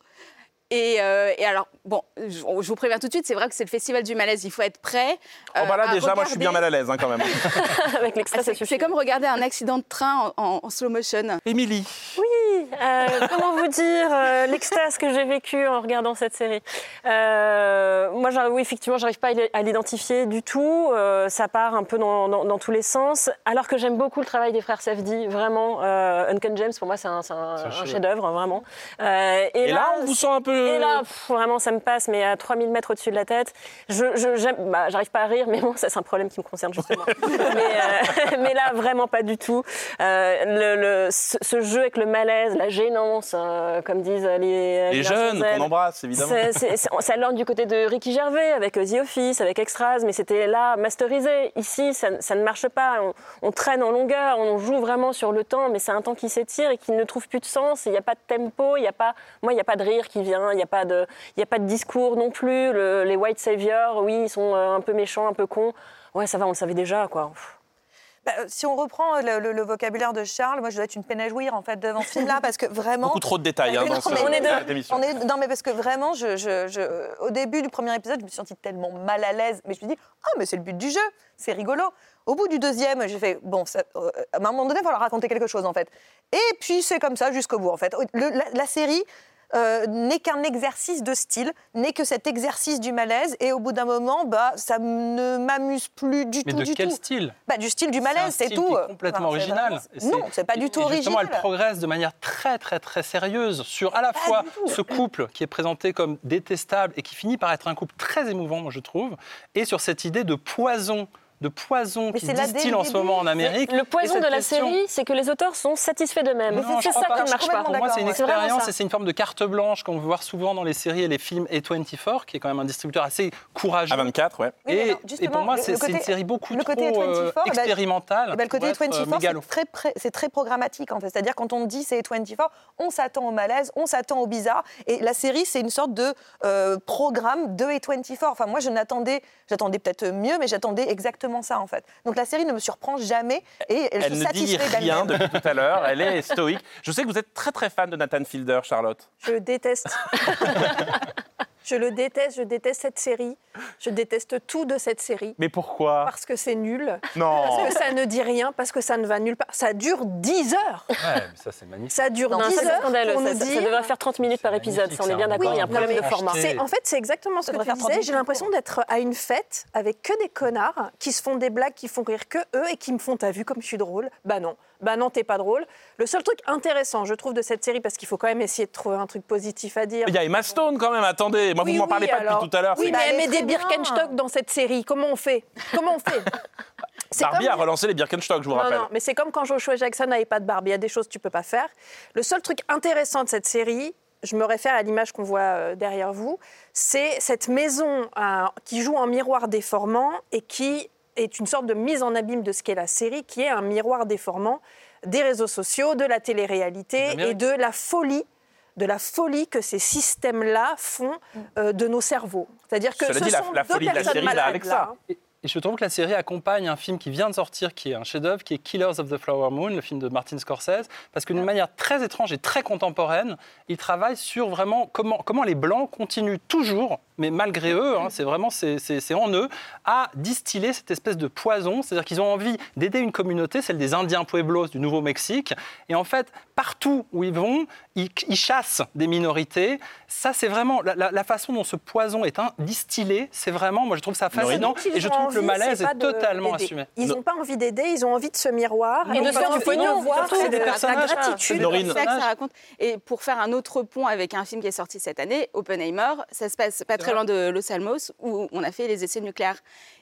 Et, euh, et alors, bon, je, je vous préviens tout de suite, c'est vrai que c'est le festival du malaise, il faut être prêt. Oh, bah là, euh, à déjà, moi, je suis bien mal à l'aise hein, quand même. Avec l'extrait, Ah, c'est- comme regarder un accident de train en, en- en slow motion. Émilie, Oui, euh, comment vous dire euh, l'extase que j'ai vécue en regardant cette série. Euh, moi, oui, effectivement, j'arrive pas à l'i- à l'identifier du tout. Euh, ça part un peu dans, dans- dans tous les sens. Alors que j'aime beaucoup le travail des frères Safdie, vraiment. Euh, Uncut James, pour moi, c'est un, c'est un- C'est un un chef-d'œuvre. vraiment. Euh, et là, on vous sent un peu Et là, pff, vraiment, ça me passe, mais à 3000 mètres au-dessus de la tête. Je, bah, j'arrive pas à rire, mais bon, ça, c'est un problème qui me concerne justement. mais, euh, mais là, vraiment pas du tout. Euh, le, le- ce, ce jeu avec le malaise, la gênance, euh, comme disent les... Les jeunes qu'on embrasse, évidemment. C'est- c'est- c'est- ça lorgne du côté de Ricky Gervais avec euh, The Office, avec Extras, mais c'était là masterisé. Ici, ça, ça ne marche pas. On, on traîne en longueur, on joue vraiment sur le temps, mais c'est un temps qui s'étire et qui ne trouve plus de sens. Il n'y a pas de tempo, il n'y a pas, moi, il n'y a pas de rire qui vient, il n'y a pas de, a pas de discours non plus. Le- les white saviors, oui, ils sont euh, un peu méchants, un peu cons. Ouais, ça va, on le savait déjà, quoi. Bah, euh, si on reprend le, le- le vocabulaire de Charles, moi je dois être une peine à jouir en fait devant ce film-là parce que vraiment. Beaucoup trop de détails hein, dans non, émission. On est, non mais parce que vraiment, je, je- je- au début du premier épisode, je me suis sentie tellement mal à l'aise, mais je me suis dit, ah mais c'est le but du jeu, c'est rigolo. Au bout du deuxième, j'ai fait, bon, ça, euh, à un moment donné, il va falloir raconter quelque chose en fait. Et puis c'est comme ça jusqu'au bout en fait. Le- la, la série euh, n'est qu'un exercice de style, n'est que cet exercice du malaise, et au bout d'un moment, bah, ça ne m'amuse plus du Mais tout. de du quel tout. style? Bah, Du style du malaise, c'est tout. qui est complètement Enfin, original. Non, c'est pas du tout Et original. justement, elle progresse de manière très, très, très sérieuse sur à la fois ce couple qui est présenté comme détestable et qui finit par être un couple très émouvant, moi je trouve, et sur cette idée de poison de poison qui distille le en ce moment en Amérique. Le poison de la question- série, c'est que les auteurs sont satisfaits d'eux-mêmes. C'est ça qui ne marche pas. Pour moi, c'est une expérience et c'est une forme de carte blanche qu'on veut voir souvent dans les séries et les films A24, qui est quand même un distributeur assez courageux. A24, ouais. Et, pour moi, c'est une série beaucoup le côté trop euh, A24, ben, expérimentale. Eh ben, le côté pour être, euh, 24, mégalo. c'est très, pré- c'est très programmatique en fait. C'est-à-dire quand on dit c'est 24, on s'attend au malaise, on s'attend au bizarre. Et la série, c'est une sorte de euh, programme de A24. Enfin, moi, je n'attendais, j'attendais peut-être mieux, mais j'attendais exactement ça en fait. Donc la série ne me surprend jamais et elle, Elle se ne dit rien depuis tout à l'heure. Elle est stoïque. Je sais que vous êtes très très fan de Nathan Fielder, Charlotte. Je déteste. je le déteste, je déteste cette série. Je déteste tout de cette série. Mais pourquoi? Parce que c'est nul. Non. Parce que ça ne dit rien, parce que ça ne va nulle part. Ça dure 10 heures. Ouais, mais ça, c'est magnifique. Ça dure Non, 10 ça, c'est heures scandaleux. pour Ça, nous ça- ça dire... devrait faire 30 minutes par épisode. Ça, on est bien d'accord, il y a un problème de format. c'est- En fait, c'est exactement ce Ça que tu faire 30 disais. J'ai l'impression d'être à une fête avec que des connards qui se font des blagues qui font rire que eux et qui me font T'as vu comme je suis drôle? Bah non. Bah non, t'es pas drôle. Le seul truc intéressant, je trouve, de cette série, parce qu'il faut quand même essayer de trouver un truc positif à dire. Il y a Emma Stone quand même, attendez. Moi, Oui, vous m'en oui, parlez pas alors- depuis tout à l'heure. Oui, mais Bah, elle met des. Birkenstock dans cette série. Comment on fait? Comment on fait? C'est Barbie comme a relancé les Birkenstock, je vous non, rappelle. non, mais c'est comme quand Joshua Jackson n'avait pas de barbe. Il y a des choses que tu peux pas faire. Le seul truc intéressant de cette série, je me réfère à l'image qu'on voit euh, derrière vous, c'est cette maison euh, qui joue en miroir déformant et qui est une sorte de mise en abîme de ce qu'est la série, qui est un miroir déformant des réseaux sociaux, de la télé-réalité et de la folie de la folie que ces systèmes-là font euh, de nos cerveaux. C'est-à-dire que Cela ce dit, la- sont la deux folie de la personnes série avec là, ça. hein. Et je trouve que la série accompagne un film qui vient de sortir, qui est un chef-d'œuvre, qui est Killers of the Flower Moon, le film de Martin Scorsese, parce que d'une manière très étrange et très contemporaine, il travaille sur vraiment comment, comment les Blancs continuent toujours, mais malgré eux, hein, c'est vraiment c'est, en eux, à distiller cette espèce de poison, c'est-à-dire qu'ils ont envie d'aider une communauté, celle des Indiens Pueblos du Nouveau-Mexique, et en fait, partout où ils vont, ils, ils chassent des minorités. Ça, c'est vraiment la, la- la façon dont ce poison est hein, distillé, c'est vraiment, moi je trouve ça fascinant, et je trouve que le malaise est totalement d'aider. assumé. Ils n'ont pas envie d'aider, ils ont envie de ce miroir. Et de faire du pognon, de voir la personnages. gratitude. C'est ça que ça raconte. Et pour faire un autre pont avec un film qui est sorti cette année, Oppenheimer, ça se passe pas très loin de Los Alamos, où on a fait les essais nucléaires.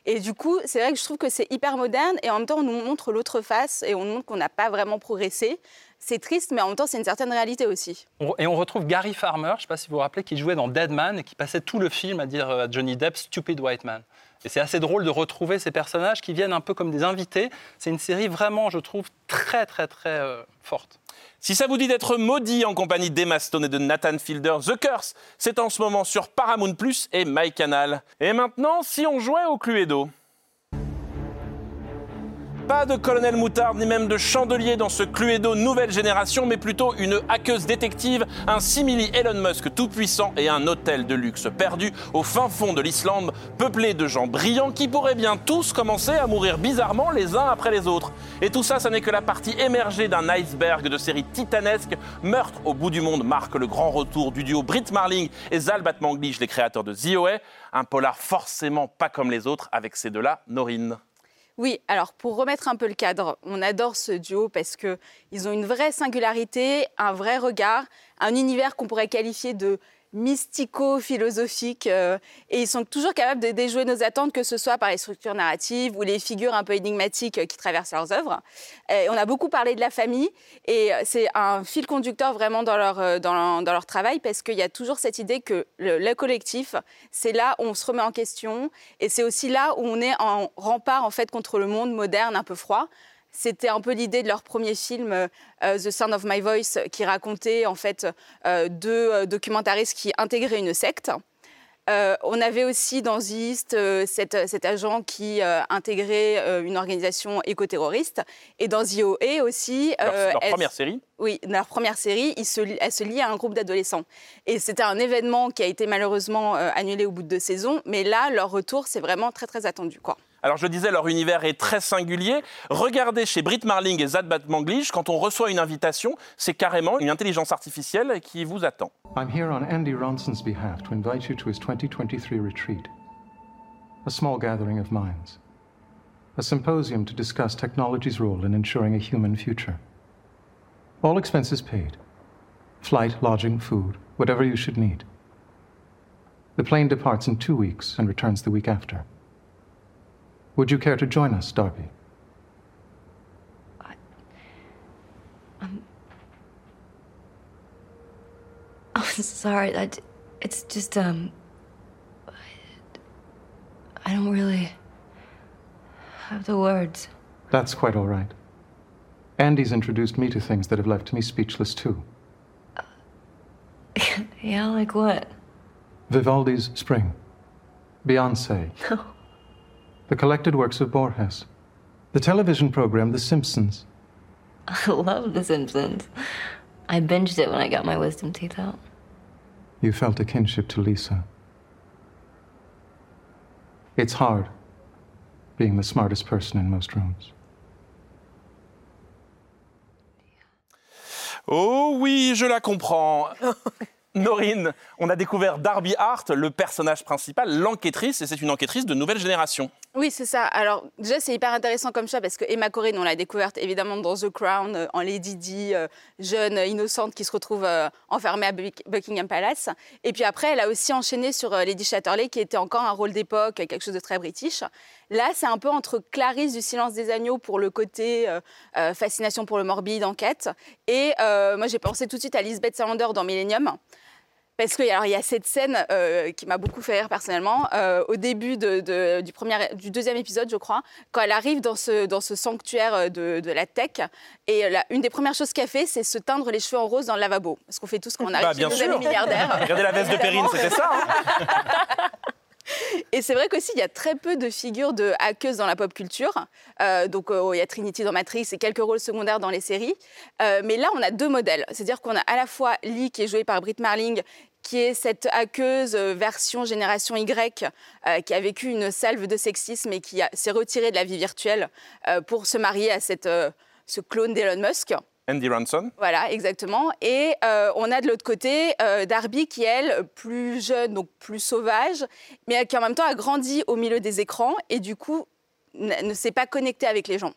Et du coup, c'est vrai que je trouve que c'est hyper moderne, et en même temps, on nous montre l'autre face, et on nous montre qu'on n'a pas vraiment progressé. C'est triste, mais en même temps, c'est une certaine réalité aussi. Et on retrouve Gary Farmer, je ne sais pas si vous vous rappelez, qui jouait dans Dead Man et qui passait tout le film à dire euh, à Johnny Depp Stupid White Man. Et c'est assez drôle de retrouver ces personnages qui viennent un peu comme des invités. C'est une série vraiment, je trouve, très, très, très euh, forte. Si ça vous dit d'être maudit en compagnie d'Emma Stone et de Nathan Fielder, The Curse, c'est en ce moment sur Paramount Plus et MyCanal. Et maintenant, si on jouait au Cluedo pas de colonel moutarde ni même de chandelier dans ce Cluedo nouvelle génération, mais plutôt une hackeuse détective, un simili Elon Musk tout puissant et un hôtel de luxe perdu au fin fond de l'Islande, peuplé de gens brillants qui pourraient bien tous commencer à mourir bizarrement les uns après les autres. Et tout ça, ça n'est que la partie émergée d'un iceberg de série titanesque. Meurtre au bout du monde marque le grand retour du duo Britt Marling et Zal Batmanglish, les créateurs de The OA. Un polar forcément pas comme les autres avec ces deux-là, Norine. Oui, alors pour remettre un peu le cadre, on adore ce duo parce que ils ont une vraie singularité, un vrai regard, un univers qu'on pourrait qualifier de mystico-philosophiques. euh, et ils sont toujours capables de déjouer nos attentes, que ce soit par les structures narratives ou les figures un peu énigmatiques euh, qui traversent leurs œuvres. Et on a beaucoup parlé de la famille. Et euh, c'est un fil conducteur vraiment dans leur, euh, dans dans leur travail parce qu'il y a toujours cette idée que le, le collectif, c'est là où on se remet en question. Et c'est aussi là où on est en rempart en fait contre le monde moderne un peu froid. C'était un peu l'idée de leur premier film, euh, euh, The Sound of My Voice, qui racontait en fait euh, deux documentaristes qui intégraient une secte. Euh, on avait aussi dans The East cet, cet agent qui intégrait une organisation éco-terroriste. Et dans The OA aussi. Leur, leur elle- première série? oui, dans leur première série, ils se, elle se lie à un groupe d'adolescents. Et c'était un événement qui a été malheureusement annulé au bout de deux saisons. Mais là, leur retour, c'est vraiment très, très attendu. Quoi. Alors je disais, leur univers est très singulier. Regardez chez Brit Marling et Zad Batmanglish, quand on reçoit une invitation, c'est carrément une intelligence artificielle qui vous attend. I'm here on Andy Ronson's behalf to invite you to his 2023 retreat. A small gathering of minds. A symposium to discuss technology's role in ensuring a human future. All expenses paid. Flight, lodging, food, whatever you should need. The plane departs in two weeks and returns the week after. Would you care to join us, Darby? I'm I'm sorry. I, it's just um. I don't really have the words. That's quite all right. Andy's introduced me to things that have left me speechless too. Yeah, like what? Vivaldi's Spring, Beyonce, No. The collected works of Borges, the television program The Simpsons. I love The Simpsons. I binged it when I got my wisdom teeth out. You felt a kinship to Lisa. It's hard being the smartest person in most rooms. Oh oui, je la comprends. Norine, on a découvert Darby Hart, le personnage principal, l'enquêtrice, et c'est une enquêtrice de nouvelle génération. Oui, c'est ça. Alors, déjà, c'est hyper intéressant comme ça parce que Emma Corrin, on l'a découverte évidemment dans The Crown, euh, en Lady Di, euh, jeune, euh, innocente qui se retrouve enfermée à Buck- Buckingham Palace. Et puis après, elle a aussi enchaîné sur Lady Chatterley, qui était encore un rôle d'époque, quelque chose de très british. Là, c'est un peu entre Clarisse du Silence des Agneaux pour le côté fascination pour le morbide, enquête. Et moi, j'ai pensé tout de suite à Lisbeth Salander dans Millennium. Parce qu'il y a cette scène euh, qui m'a beaucoup fait rire personnellement, euh, au début de- de- du, premier, du deuxième épisode, je crois, quand elle arrive dans ce, dans ce sanctuaire euh, de, de la tech. Et la- une des premières choses qu'elle fait, c'est se teindre les cheveux en rose dans le lavabo. Parce qu'on fait tout ce qu'on a Bah, bien sûr. milliardaires. Regardez la veste de Perrine, c'était ça. hein Et c'est vrai qu'aussi, il y a très peu de figures de hackeuses dans la pop culture. Euh, donc, euh, il y a Trinity dans Matrix et quelques rôles secondaires dans les séries. Euh, mais là, on a deux modèles. C'est-à-dire qu'on a à la fois Lee, qui est jouée par Brit Marling, qui est cette hackeuse euh, version génération Y, euh, qui a vécu une salve de sexisme et qui s'est retirée de la vie virtuelle euh, pour se marier à cette, euh, ce clone d'Elon Musk. Andy Ranson. Voilà, exactement. Et on a de l'autre côté Darby qui, elle, plus jeune, donc plus sauvage, mais qui en même temps a grandi au milieu des écrans et du coup ne s'est pas connectée avec les gens.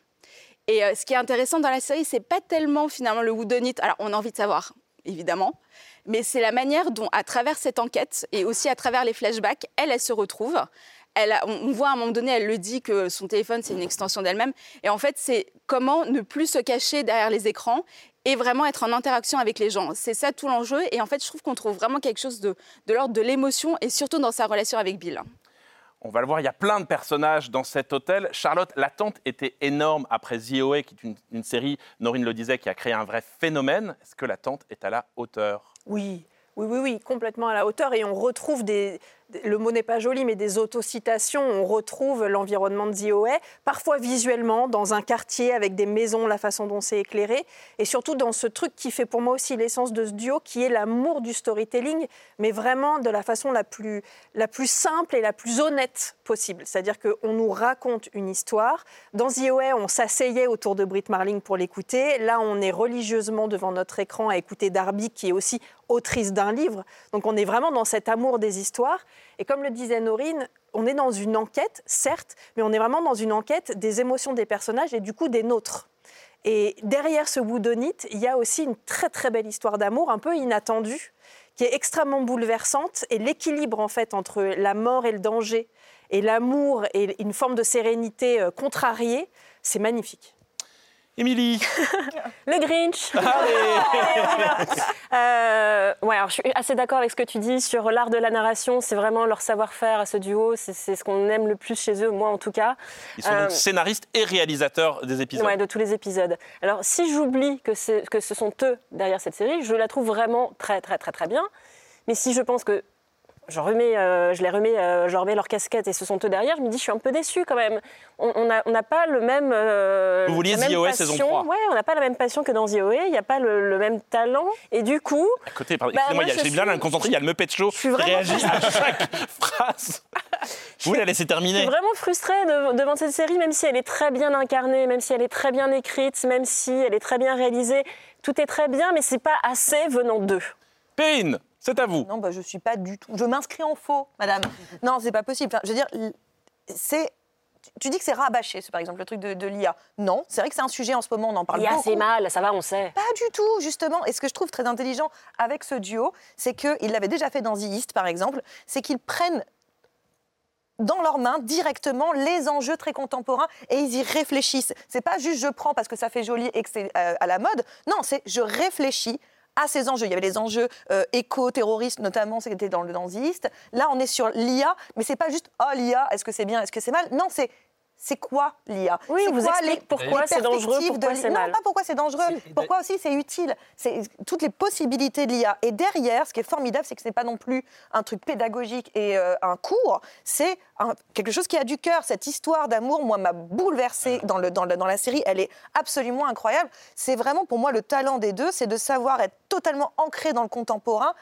Et ce qui est intéressant dans la série, c'est pas tellement finalement le whodunit. Alors on a envie de savoir, évidemment, mais c'est la manière dont, à travers cette enquête et aussi à travers les flashbacks, elle, elle se retrouve. Elle on voit à un moment donné, elle le dit que son téléphone, c'est une extension d'elle-même. Et en fait, c'est comment ne plus se cacher derrière les écrans et vraiment être en interaction avec les gens. C'est ça tout l'enjeu. Et en fait, je trouve qu'on trouve vraiment quelque chose de l'ordre de l'émotion et surtout dans sa relation avec Bill. On va le voir, il y a plein de personnages dans cet hôtel. Charlotte, l'attente était énorme après The OA, qui est une, une série, Norine le disait, qui a créé un vrai phénomène. Est-ce que l'attente est à la hauteur? Oui, oui, oui, oui, complètement à la hauteur. Et on retrouve des. Le mot n'est pas joli, mais des autocitations. On retrouve l'environnement de Zioé, parfois visuellement, dans un quartier avec des maisons, la façon dont c'est éclairé. Et surtout dans ce truc qui fait pour moi aussi l'essence de ce duo, qui est l'amour du storytelling, mais vraiment de la façon la plus, la plus simple et la plus honnête possible. C'est-à-dire qu'on nous raconte une histoire. Dans Zioé, on s'asseyait autour de Brit Marling pour l'écouter. Là, on est religieusement devant notre écran à écouter Darby, qui est aussi autrice d'un livre. Donc on est vraiment dans cet amour des histoires. Et comme le disait Norine, on est dans une enquête, certes, mais on est vraiment dans une enquête des émotions des personnages et du coup des nôtres. Et derrière ce whodunit, il y a aussi une très très belle histoire d'amour, un peu inattendue, qui est extrêmement bouleversante et l'équilibre en fait entre la mort et le danger et l'amour et une forme de sérénité euh, contrariée, c'est magnifique. Émilie Le Grinch Allez Euh, ouais, alors je suis assez d'accord avec ce que tu dis sur l'art de la narration. C'est vraiment leur savoir-faire à ce duo. C'est ce qu'on aime le plus chez eux, moi en tout cas. Ils sont Euh, donc scénaristes et réalisateurs des épisodes. Ouais, de tous les épisodes. Alors, si j'oublie que, que ce sont eux derrière cette série, je la trouve vraiment très, très, très, très bien. Mais si je pense que je, remets, euh, je les remets, euh, je leur remets leur casquette et ce sont eux derrière, je me dis, je suis un peu déçue quand même. On n'a on pas le même. euh, Vous vouliez The OA passion. saison 3. Ouais, on n'a pas la même passion que dans The OA, il n'y a pas le, le même talent. Et du coup. À côté, pardon, Bah, moi, il y a- je j'ai bien suis- il y a le Muppet Show qui réagit à chaque phrase. Vous la laissez Je terminer. suis vraiment frustrée de- devant cette série, même si elle est très bien incarnée, même si elle est très bien écrite, même si elle est très bien réalisée. Tout est très bien, mais c'est pas assez venant d'eux. Perrine, c'est à vous. Non, bah, je suis pas du tout. Je m'inscris en faux, madame. non, c'est pas possible. Enfin, je veux dire, c'est. Tu dis que c'est rabâché, c'est par exemple le truc de, de l'IA. Non, c'est vrai que c'est un sujet en ce moment, on en parle Il y a beaucoup. assez mal, ça va, on sait. Pas du tout, justement. Et ce que je trouve très intelligent avec ce duo, c'est qu'ils l'avaient déjà fait dans The East, par exemple, c'est qu'ils prennent dans leurs mains directement les enjeux très contemporains et ils y réfléchissent. C'est pas juste je prends parce que ça fait joli et que c'est euh, à la mode. Non, c'est je réfléchis à ces enjeux. Il y avait les enjeux euh, éco-terroristes, notamment, c'était dans le East. Là, on est sur l'IA, mais c'est pas juste oh l'IA, est-ce que c'est bien, est-ce que c'est mal? Non, c'est c'est quoi l'IA Oui, on vous quoi explique pourquoi c'est dangereux, perspectives pourquoi de c'est mal. Non, pas pourquoi c'est dangereux, pourquoi aussi c'est utile. C'est toutes les possibilités de l'IA. Et derrière, ce qui est formidable, c'est que ce n'est pas non plus un truc pédagogique et euh, un cours, c'est un- quelque chose qui a du cœur. Cette histoire d'amour, moi, m'a bouleversée dans, le, dans, le- dans la série. Elle est absolument incroyable. C'est vraiment pour moi le talent des deux, c'est de savoir être totalement ancré dans le contemporain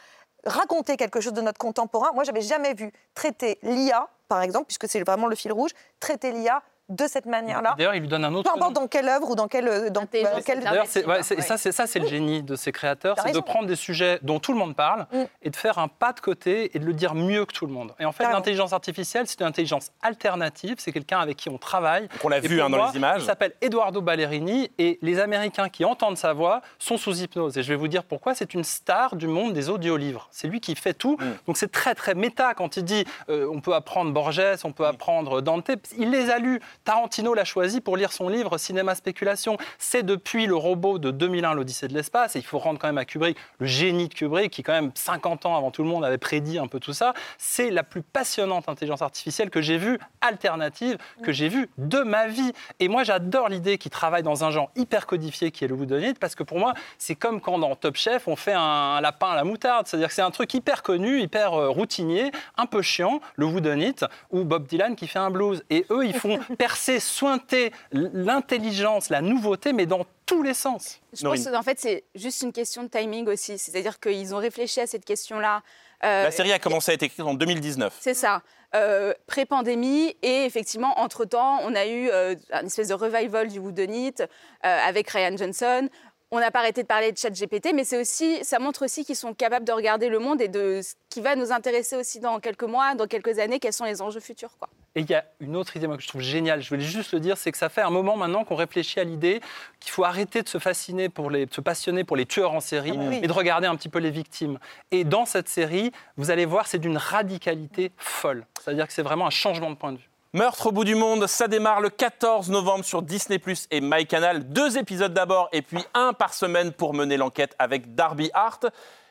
raconter quelque chose de notre contemporain. Moi, j'avais jamais vu traiter l'IA, par exemple, puisque c'est vraiment le fil rouge, traiter l'IA de cette manière-là. D'ailleurs, il lui donne un autre Peu importe dans quelle œuvre ou dans quelle. euh, Dans, Intelligence quelle- D'ailleurs, c'est, ouais, c'est- Ouais. ça, c'est, ça, c'est le génie de ces créateurs, c'est de prendre des sujets dont tout le monde parle Mm. et de faire un pas de côté et de le dire mieux que tout le monde. Et en fait, l'intelligence artificielle, c'est une intelligence alternative, c'est quelqu'un avec qui on travaille. On l'a Et vu hein, dans moi, les images. Il s'appelle Eduardo Ballerini et les Américains qui entendent sa voix sont sous hypnose. Et je vais vous dire pourquoi. C'est une star du monde des audiolivres. C'est lui qui fait tout. Mm. Donc c'est très très méta quand il dit euh, on peut apprendre Borges, on peut apprendre Dante. Il les a lus. Tarantino l'a choisi pour lire son livre Cinéma Spéculation. C'est depuis le robot de 2001, l'Odyssée de l'espace. Et il faut rendre quand même à Kubrick, le génie de Kubrick, qui quand même 50 ans avant tout le monde avait prédit un peu tout ça. C'est la plus passionnante intelligence artificielle que j'ai vue, alternative, que j'ai vue de ma vie. Et moi, j'adore l'idée qu'il travaille dans un genre hyper codifié qui est le whodunit, parce que pour moi, c'est comme quand dans Top Chef, on fait un lapin à la moutarde. C'est-à-dire que c'est un truc hyper connu, hyper euh, routinier, un peu chiant, le whodunit, ou Bob Dylan qui fait un blues. Et eux, ils font percer, sointer l'intelligence, la nouveauté, mais dans tous les sens. Je Norine. pense qu'en fait, c'est juste une question de timing aussi. C'est-à-dire qu'ils ont réfléchi à cette question-là. euh, La série a commencé à être écrite en 2019. C'est ça, euh, pré-pandémie. Et effectivement, entre-temps, on a eu euh, un espèce de revival du Whodunit euh, avec Ryan Johnson. On n'a pas arrêté de parler de ChatGPT, mais c'est aussi, ça montre aussi qu'ils sont capables de regarder le monde et de ce qui va nous intéresser aussi dans quelques mois, dans quelques années, quels sont les enjeux futurs. Quoi. Et il y a une autre idée moi, que je trouve géniale, je voulais juste le dire, c'est que ça fait un moment maintenant qu'on réfléchit à l'idée qu'il faut arrêter de se fasciner pour les, de se passionner pour les tueurs en série Ah oui. et de regarder un petit peu les victimes. Et dans cette série, vous allez voir, c'est d'une radicalité folle. C'est-à-dire que c'est vraiment un changement de point de vue. Meurtre au bout du monde, ça démarre le 14 novembre sur Disney Plus et MyCanal. Deux épisodes d'abord et puis un par semaine pour mener l'enquête avec Darby Hart.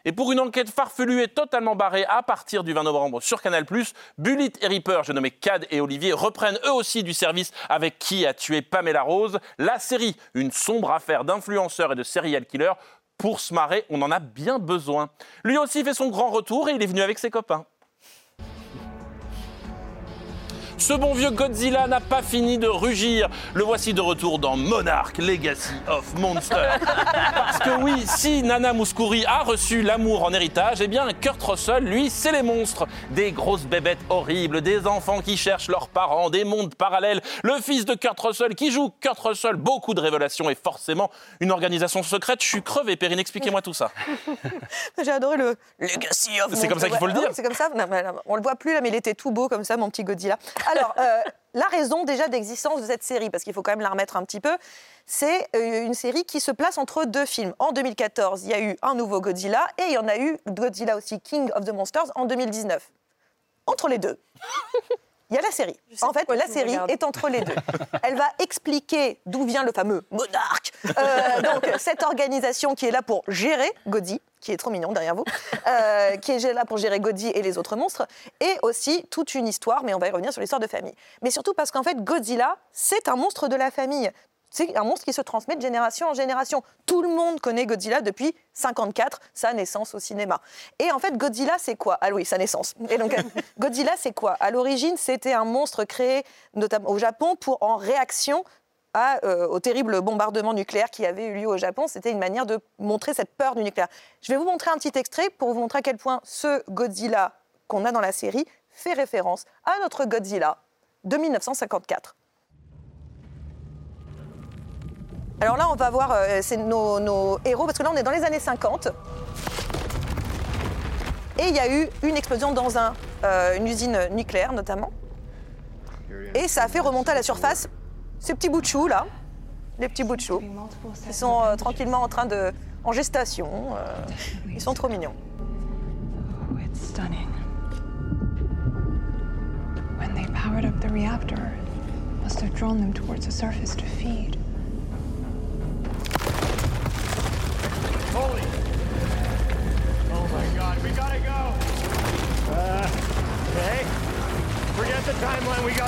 Et pour une enquête farfelue et totalement barrée à partir du 20 novembre sur Canal+, Bullitt et Reaper, je nommé Cad et Olivier, reprennent eux aussi du service avec Qui a tué Pamela Rose. La série, une sombre affaire d'influenceurs et de serial killers. Pour se marrer, on en a bien besoin. Lui aussi fait son grand retour et il est venu avec ses copains. Ce bon vieux Godzilla n'a pas fini de rugir. Le voici de retour dans Monarch Legacy of Monsters. Parce que oui, si Nana Mouskouri a reçu l'amour en héritage, eh bien Kurt Russell, lui, c'est les monstres. Des grosses bébêtes horribles, des enfants qui cherchent leurs parents, des mondes parallèles. Le fils de Kurt Russell qui joue Kurt Russell, beaucoup de révélations et forcément une organisation secrète. Je suis crevé, Perrine, expliquez-moi tout ça. J'ai adoré le Legacy of C'est comme ça qu'il faut le dire. C'est comme ça. Non, mais, non, on le voit plus là, mais il était tout beau comme ça, mon petit Godzilla. Alors, euh, la raison déjà d'existence de cette série, parce qu'il faut quand même la remettre un petit peu, c'est euh, une série qui se place entre deux films. En 2014, il y a eu un nouveau Godzilla et il y en a eu Godzilla aussi, King of the Monsters, en 2019. Entre les deux, il y a la série. En fait, la série est entre les deux. Elle va expliquer d'où vient le fameux monarque. Euh, donc, cette organisation qui est là pour gérer Godzi, qui est trop mignon derrière vous, euh, qui est là pour gérer Godzi et les autres monstres, et aussi toute une histoire, mais on va y revenir sur l'histoire de famille. Mais surtout parce qu'en fait, Godzilla, c'est un monstre de la famille. C'est un monstre qui se transmet de génération en génération. Tout le monde connaît Godzilla depuis 54, sa naissance au cinéma. Et en fait, Godzilla, c'est quoi? Ah oui, sa naissance. Et donc, Godzilla, c'est quoi? À l'origine, c'était un monstre créé notamment au Japon pour en réaction à, euh, au terrible bombardement nucléaire qui avait eu lieu au Japon. C'était une manière de montrer cette peur du nucléaire. Je vais vous montrer un petit extrait pour vous montrer à quel point ce Godzilla qu'on a dans la série fait référence à notre Godzilla de 1954. Alors là, on va voir euh, nos, héros, parce que là, on est dans les années 50. Et il y a eu une explosion dans euh, une usine nucléaire, notamment. Et ça a fait remonter à la surface ces petits bouts de choux, là. Les petits bouts de choux. Ils sont euh, tranquillement en train de. en gestation. ils sont trop mignons. Oh. When they powered up the reactor, must have drawn them towards the surface to feed.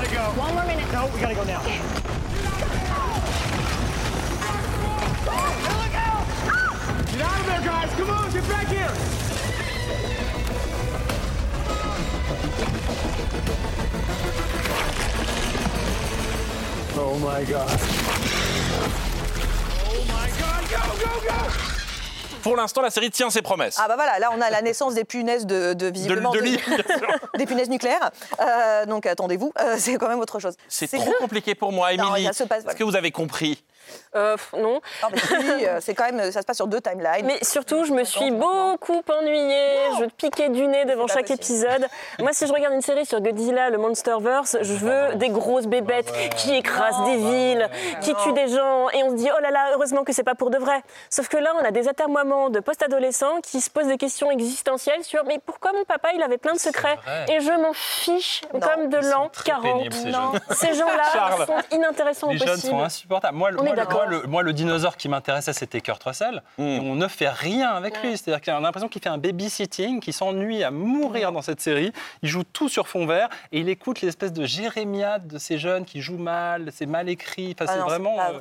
Gotta go. One more minute. No, we gotta go now. Hey, look out! Get out of there, guys! Come on, get back here! Oh my god. Oh my god, go, go, go! Pour l'instant, la série tient ses promesses. Ah bah voilà, là on a la naissance des punaises de, de visiblement de lit, bien des punaises nucléaires. Euh, donc attendez-vous, euh, c'est quand même autre chose. C'est trop compliqué pour moi, Émilie. Est-ce que vous avez compris Euh, non. C'est quand même, ça se passe sur deux timelines. Mais surtout, je me suis beaucoup ennuyée. Je piquais du nez devant chaque épisode. Moi, si je regarde une série sur Godzilla, le Monsterverse, je veux des grosses bébêtes qui écrasent des villes, qui tuent des gens. Et on se dit, oh là là, heureusement que c'est pas pour de vrai. Sauf que là, on a des atermoiements de post-adolescents qui se posent des questions existentielles sur, mais pourquoi mon papa, il avait plein de secrets Et je m'en fiche comme de l'an 40. pénibles, ces Non, jeunes. ces gens-là sont inintéressants au Les jeunes possible. sont insupportables. Moi, le- On est moi, le, d'accord. moi, le- moi, le dinosaure qui m'intéressait, c'était Kurt Russell. Et on ne fait rien avec lui. C'est-à-dire qu'on a l'impression qu'il fait un babysitting, qu'il s'ennuie à mourir dans cette série. Il joue tout sur fond vert et il écoute l'espèce de jérémiade de ces jeunes qui jouent mal, c'est mal écrit. Enfin, Ah c'est vraiment. euh,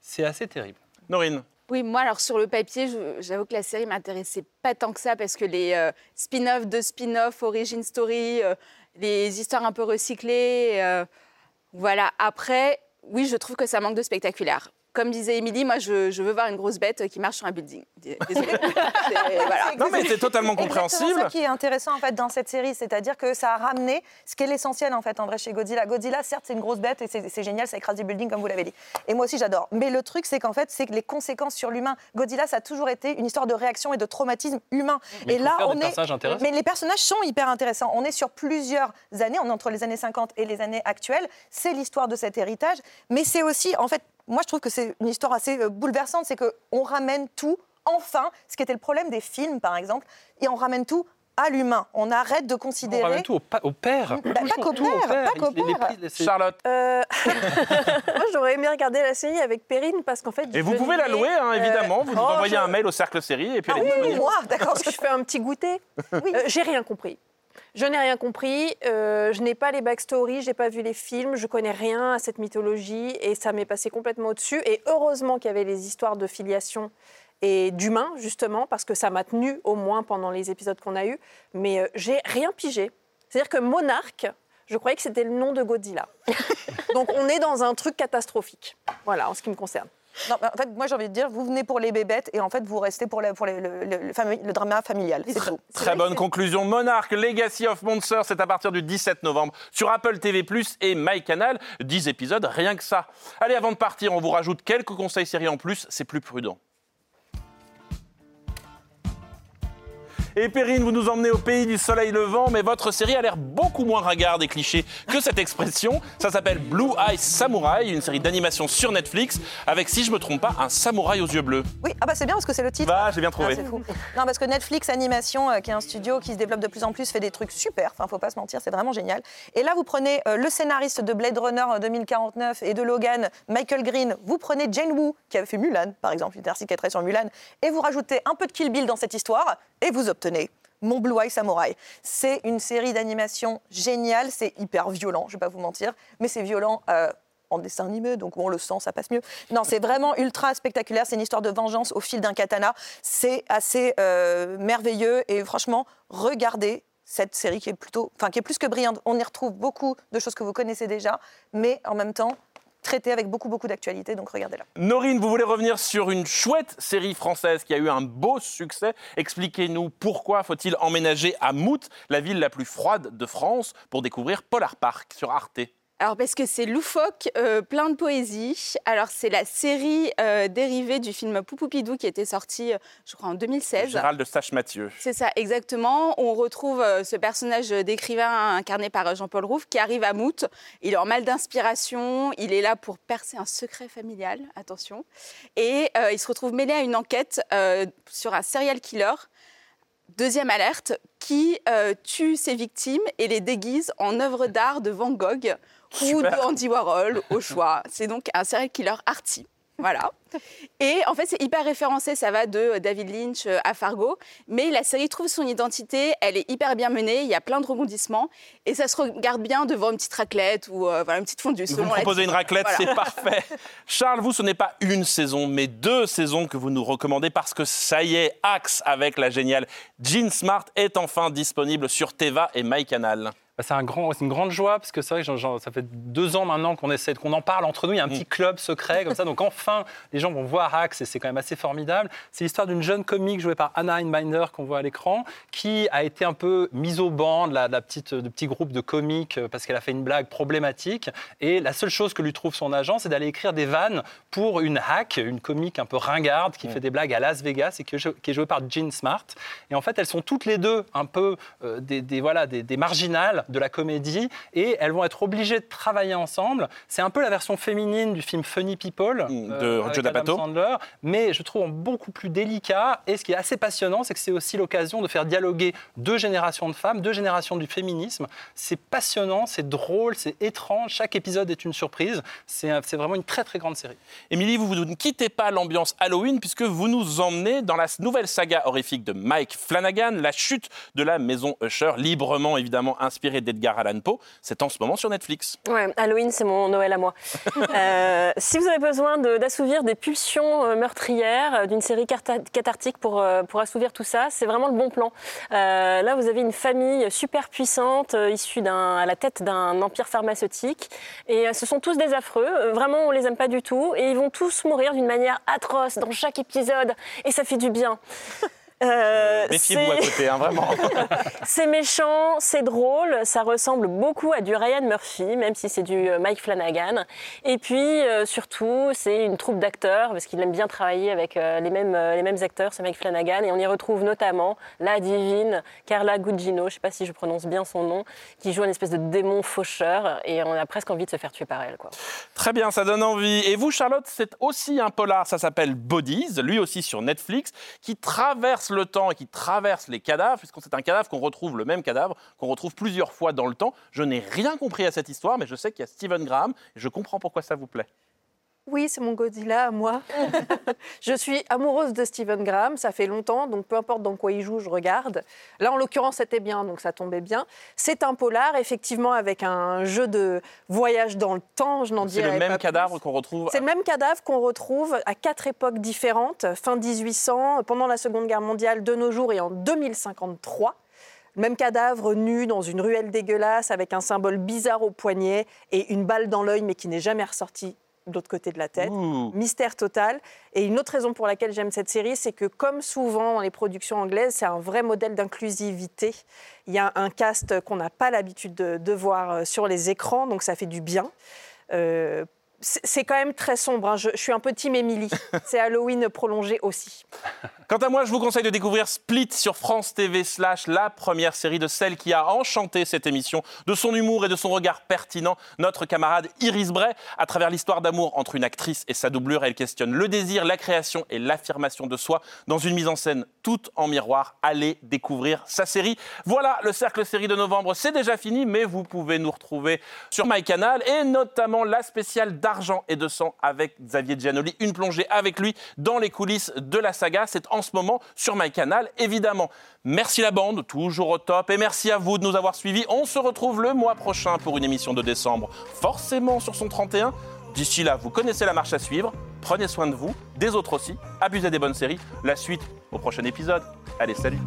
c'est assez terrible. Norine Oui, moi, alors sur le papier, j'avoue que la série m'intéressait pas tant que ça parce que les euh, spin-offs de spin-off, origin story, euh, les histoires un peu recyclées, euh, voilà. Après, oui, je trouve que ça manque de spectaculaire. Comme disait Émilie, moi, je, je veux voir une grosse bête qui marche sur un building. Désolée. C'est- voilà. Non, mais c'est totalement compréhensible. ça qui est intéressant en fait dans cette série, c'est-à-dire que ça a ramené ce qui est l'essentiel en fait en vrai chez Godzilla. Godzilla, certes, c'est une grosse bête et c'est c'est génial, ça écrase des buildings comme vous l'avez dit. Et moi aussi, j'adore. Mais le truc, c'est qu'en fait, c'est que les conséquences sur l'humain. Godzilla, ça a toujours été une histoire de réaction et de traumatisme humain. Mais et là, on est. Mais les personnages sont hyper intéressants. On est sur plusieurs années, on est entre les années 50 et les années actuelles. C'est l'histoire de cet héritage, mais c'est aussi, en fait, moi, je trouve que c'est une histoire assez euh, bouleversante, c'est que on ramène tout enfin, ce qui était le problème des films, par exemple, et on ramène tout à l'humain. On arrête de On considérer. ramène tout au, pa- au père. Bah, pas qu'au père, pas qu'au les père. c'est- Charlotte. Euh, Moi, j'aurais aimé regarder la série avec Perrine parce qu'en fait. Et vous pouvez la louer, hein, euh, évidemment. Vous nous oh, envoyez je- un mail au cercle série et puis Ah elle est oui, disponible. Moi, d'accord. je fais un petit goûter. Euh, j'ai rien compris. Je n'ai rien compris. euh, je n'ai pas les backstories, j'ai pas vu les films, je connais rien à cette mythologie et ça m'est passé complètement au-dessus. Et heureusement qu'il y avait les histoires de filiation et d'humains justement parce que ça m'a tenu au moins pendant les épisodes qu'on a eus. Mais euh, j'ai rien pigé. C'est-à-dire que Monarque, je croyais que c'était le nom de Godzilla. Donc on est dans un truc catastrophique. Voilà, en ce qui me concerne. Non, mais en fait, moi, j'ai envie de dire, vous venez pour les bébêtes et en fait, vous restez pour, la- pour les- le, le- le fami- le drama familial. C'est tout. Très bonne conclusion. Monarch Legacy of Monsters, c'est à partir du 17 novembre sur Apple TV+, et MyCanal. 10 épisodes, rien que ça. Allez, avant de partir, on vous rajoute quelques conseils séries en plus, c'est plus prudent. Et Perrine, vous nous emmenez au pays du soleil levant, mais votre série a l'air beaucoup moins ragarde et cliché que cette expression. Ça s'appelle Blue Eye Samurai, une série d'animation sur Netflix, avec, si je me trompe pas, un samouraï aux yeux bleus. Oui, ah bah c'est bien parce que c'est le titre. Bah, j'ai bien trouvé. Ah, fou. Non, parce que Netflix Animation, euh, qui est un studio qui se développe de plus en plus, fait des trucs super. Enfin, faut pas se mentir, c'est vraiment génial. Et là, vous prenez euh, le scénariste de Blade Runner euh, 2049 et de Logan, Michael Green. Vous prenez Jane Woo, qui avait fait Mulan, par exemple, une artiste qui a sur Mulan, et vous rajoutez un peu de Kill Bill dans cette histoire, et vous obtenez mon Blue Eye Samurai. C'est une série d'animation géniale, c'est hyper violent, je vais pas vous mentir, mais c'est violent. euh, en dessin animé, donc on le sent, ça passe mieux. Non, c'est vraiment ultra spectaculaire. C'est une histoire de vengeance au fil d'un katana. C'est assez euh, merveilleux et franchement, regardez cette série qui est plutôt, enfin qui est plus que brillante. On y retrouve beaucoup de choses que vous connaissez déjà, mais en même temps traitées avec beaucoup beaucoup d'actualité. Donc regardez-la. Norine, vous voulez revenir sur une chouette série française qui a eu un beau succès. Expliquez-nous pourquoi faut-il emménager à Mout, la ville la plus froide de France, pour découvrir Polar Park sur Arte. Alors parce que c'est loufoque, euh, plein de poésie. Alors c'est la série euh, dérivée du film Poupoupidou qui était sorti, euh, je crois, en 2016. Gérald de Sache-Mathieu. C'est ça, exactement. On retrouve ce personnage d'écrivain incarné par Jean-Paul Rouve qui arrive à Mout. Il est en mal d'inspiration. Il est là pour percer un secret familial, attention. Et il se retrouve mêlé à une enquête sur un serial killer. Deuxième alerte, qui euh, tue ses victimes et les déguise en œuvres d'art de Van Gogh ou de Andy Warhol, au choix. C'est donc un serial killer arty. Voilà. Et en fait, c'est hyper référencé, ça va de David Lynch euh, à Fargo, mais la série trouve son identité, elle est hyper bien menée, il y a plein de rebondissements, et ça se regarde bien devant une petite raclette ou euh, voilà, une petite fondue. Vous me proposez une raclette, Voilà. c'est parfait. Charles, vous, ce n'est pas une saison, mais deux saisons que vous nous recommandez parce que ça y est, Axe avec la géniale Jean Smart est enfin disponible sur Teva et MyCanal. Bah, C'est un grand, c'est une grande joie parce que c'est vrai que ça fait deux ans maintenant qu'on essaie, qu'on en parle entre nous. Il y a un petit club secret comme ça. Donc enfin, les gens vont voir Axe et c'est quand même assez formidable. C'est l'histoire d'une jeune comique jouée par Anna Einbinder qu'on voit à l'écran, qui a été un peu mise au banc de la, de la petite, de petit groupe de comiques euh, parce qu'elle a fait une blague problématique. Et la seule chose que lui trouve son agent, c'est d'aller écrire des vannes pour une hack, une comique un peu ringarde qui fait des blagues à Las Vegas et qui est jou- qui est jouée par Jean Smart. Et en fait, elles sont toutes les deux un peu euh, des, des- voilà, des, des marginales de la comédie et elles vont être obligées de travailler ensemble. C'est un peu la version féminine du film Funny People de avec Joe Adam D'Apato. Sandler, mais je trouve beaucoup plus délicat. Et ce qui est assez passionnant, c'est que c'est aussi l'occasion de faire dialoguer deux générations de femmes, deux générations du féminisme. C'est passionnant, c'est drôle, c'est étrange. Chaque épisode est une surprise. C'est un- c'est vraiment une très très grande série. Émilie, vous, vous ne quittez pas l'ambiance Halloween puisque vous nous emmenez dans la nouvelle saga horrifique de Mike Flanagan, La chute de la maison Usher, librement évidemment inspirée d'Edgar Allan Poe. C'est en ce moment sur Netflix. Ouais, Halloween, c'est mon Noël à moi. Euh, si vous avez besoin de- d'assouvir des pulsions euh, meurtrières, euh, d'une série cathartique pour, pour assouvir tout ça, c'est vraiment le bon plan. Euh, là, vous avez une famille super puissante, issue à la tête d'un empire pharmaceutique. Et ce sont tous des affreux. Vraiment, on les aime pas du tout. Et ils vont tous mourir d'une manière atroce dans chaque épisode. Et ça fait du bien. Euh, Méfiez-vous à c'est- côté, hein, vraiment. c'est méchant, c'est drôle, ça ressemble beaucoup à du Ryan Murphy, même si c'est du euh, Mike Flanagan. Et puis euh, surtout, c'est une troupe d'acteurs, parce qu'il aime bien travailler avec euh, les, mêmes, euh, les mêmes acteurs, c'est Mike Flanagan. Et on y retrouve notamment la divine Carla Gugino, je ne sais pas si je prononce bien son nom, qui joue une espèce de démon faucheur. Et on a presque envie de se faire tuer par elle. Quoi. Très bien, ça donne envie. Et vous, Charlotte, c'est aussi un polar, ça s'appelle Bodies, lui aussi sur Netflix, qui traverse le temps et qui traverse les cadavres, puisque c'est un cadavre qu'on retrouve, le même cadavre, qu'on retrouve plusieurs fois dans le temps. Je n'ai rien compris à cette histoire, mais je sais qu'il y a Stephen Graham, et je comprends pourquoi ça vous plaît. Oui, c'est mon Godzilla à moi. je suis amoureuse de Stephen Graham, ça fait longtemps, donc peu importe dans quoi il joue, je regarde. Là, en l'occurrence, c'était bien, donc ça tombait bien. C'est un polar, effectivement, avec un jeu de voyage dans le temps, je n'en C'est dirai le même pas cadavre qu'on retrouve. c'est le même cadavre qu'on retrouve à quatre époques différentes, fin 1800, pendant la Seconde Guerre mondiale, de nos jours et en 2053. Le même cadavre nu dans une ruelle dégueulasse avec un symbole bizarre au poignet et une balle dans l'œil mais qui n'est jamais ressortie de l'autre côté de la tête. Mystère total. Et une autre raison pour laquelle j'aime cette série, c'est que comme souvent dans les productions anglaises, c'est un vrai modèle d'inclusivité. Il y a un cast qu'on n'a pas l'habitude de, de voir euh, sur les écrans, donc ça fait du bien. Euh, c'est quand même très sombre. hein. Je, je suis un peu team Emily. C'est Halloween prolongé aussi. Quant à moi, je vous conseille de découvrir Split sur France TV slash la première série de celle qui a enchanté cette émission de son humour et de son regard pertinent. Notre camarade Iris Bray, à travers l'histoire d'amour entre une actrice et sa doublure, elle questionne le désir, la création et l'affirmation de soi dans une mise en scène toute en miroir. Allez découvrir sa série. Voilà, le cercle série de novembre, c'est déjà fini, mais vous pouvez nous retrouver sur MyCanal et notamment la spéciale d'argent et de sang avec Xavier Giannoli, une plongée avec lui dans les coulisses de la saga. C'est en ce moment sur MyCanal, évidemment. Merci la bande, toujours au top, et merci à vous de nous avoir suivis. On se retrouve le mois prochain pour une émission de décembre, forcément sur son 31. D'ici là, vous connaissez la marche à suivre. Prenez soin de vous, des autres aussi. Abusez des bonnes séries. La suite au prochain épisode. Allez, salut.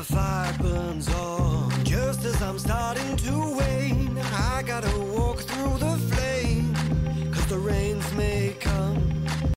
the fire burns on. Just as I'm starting to wane, I gotta.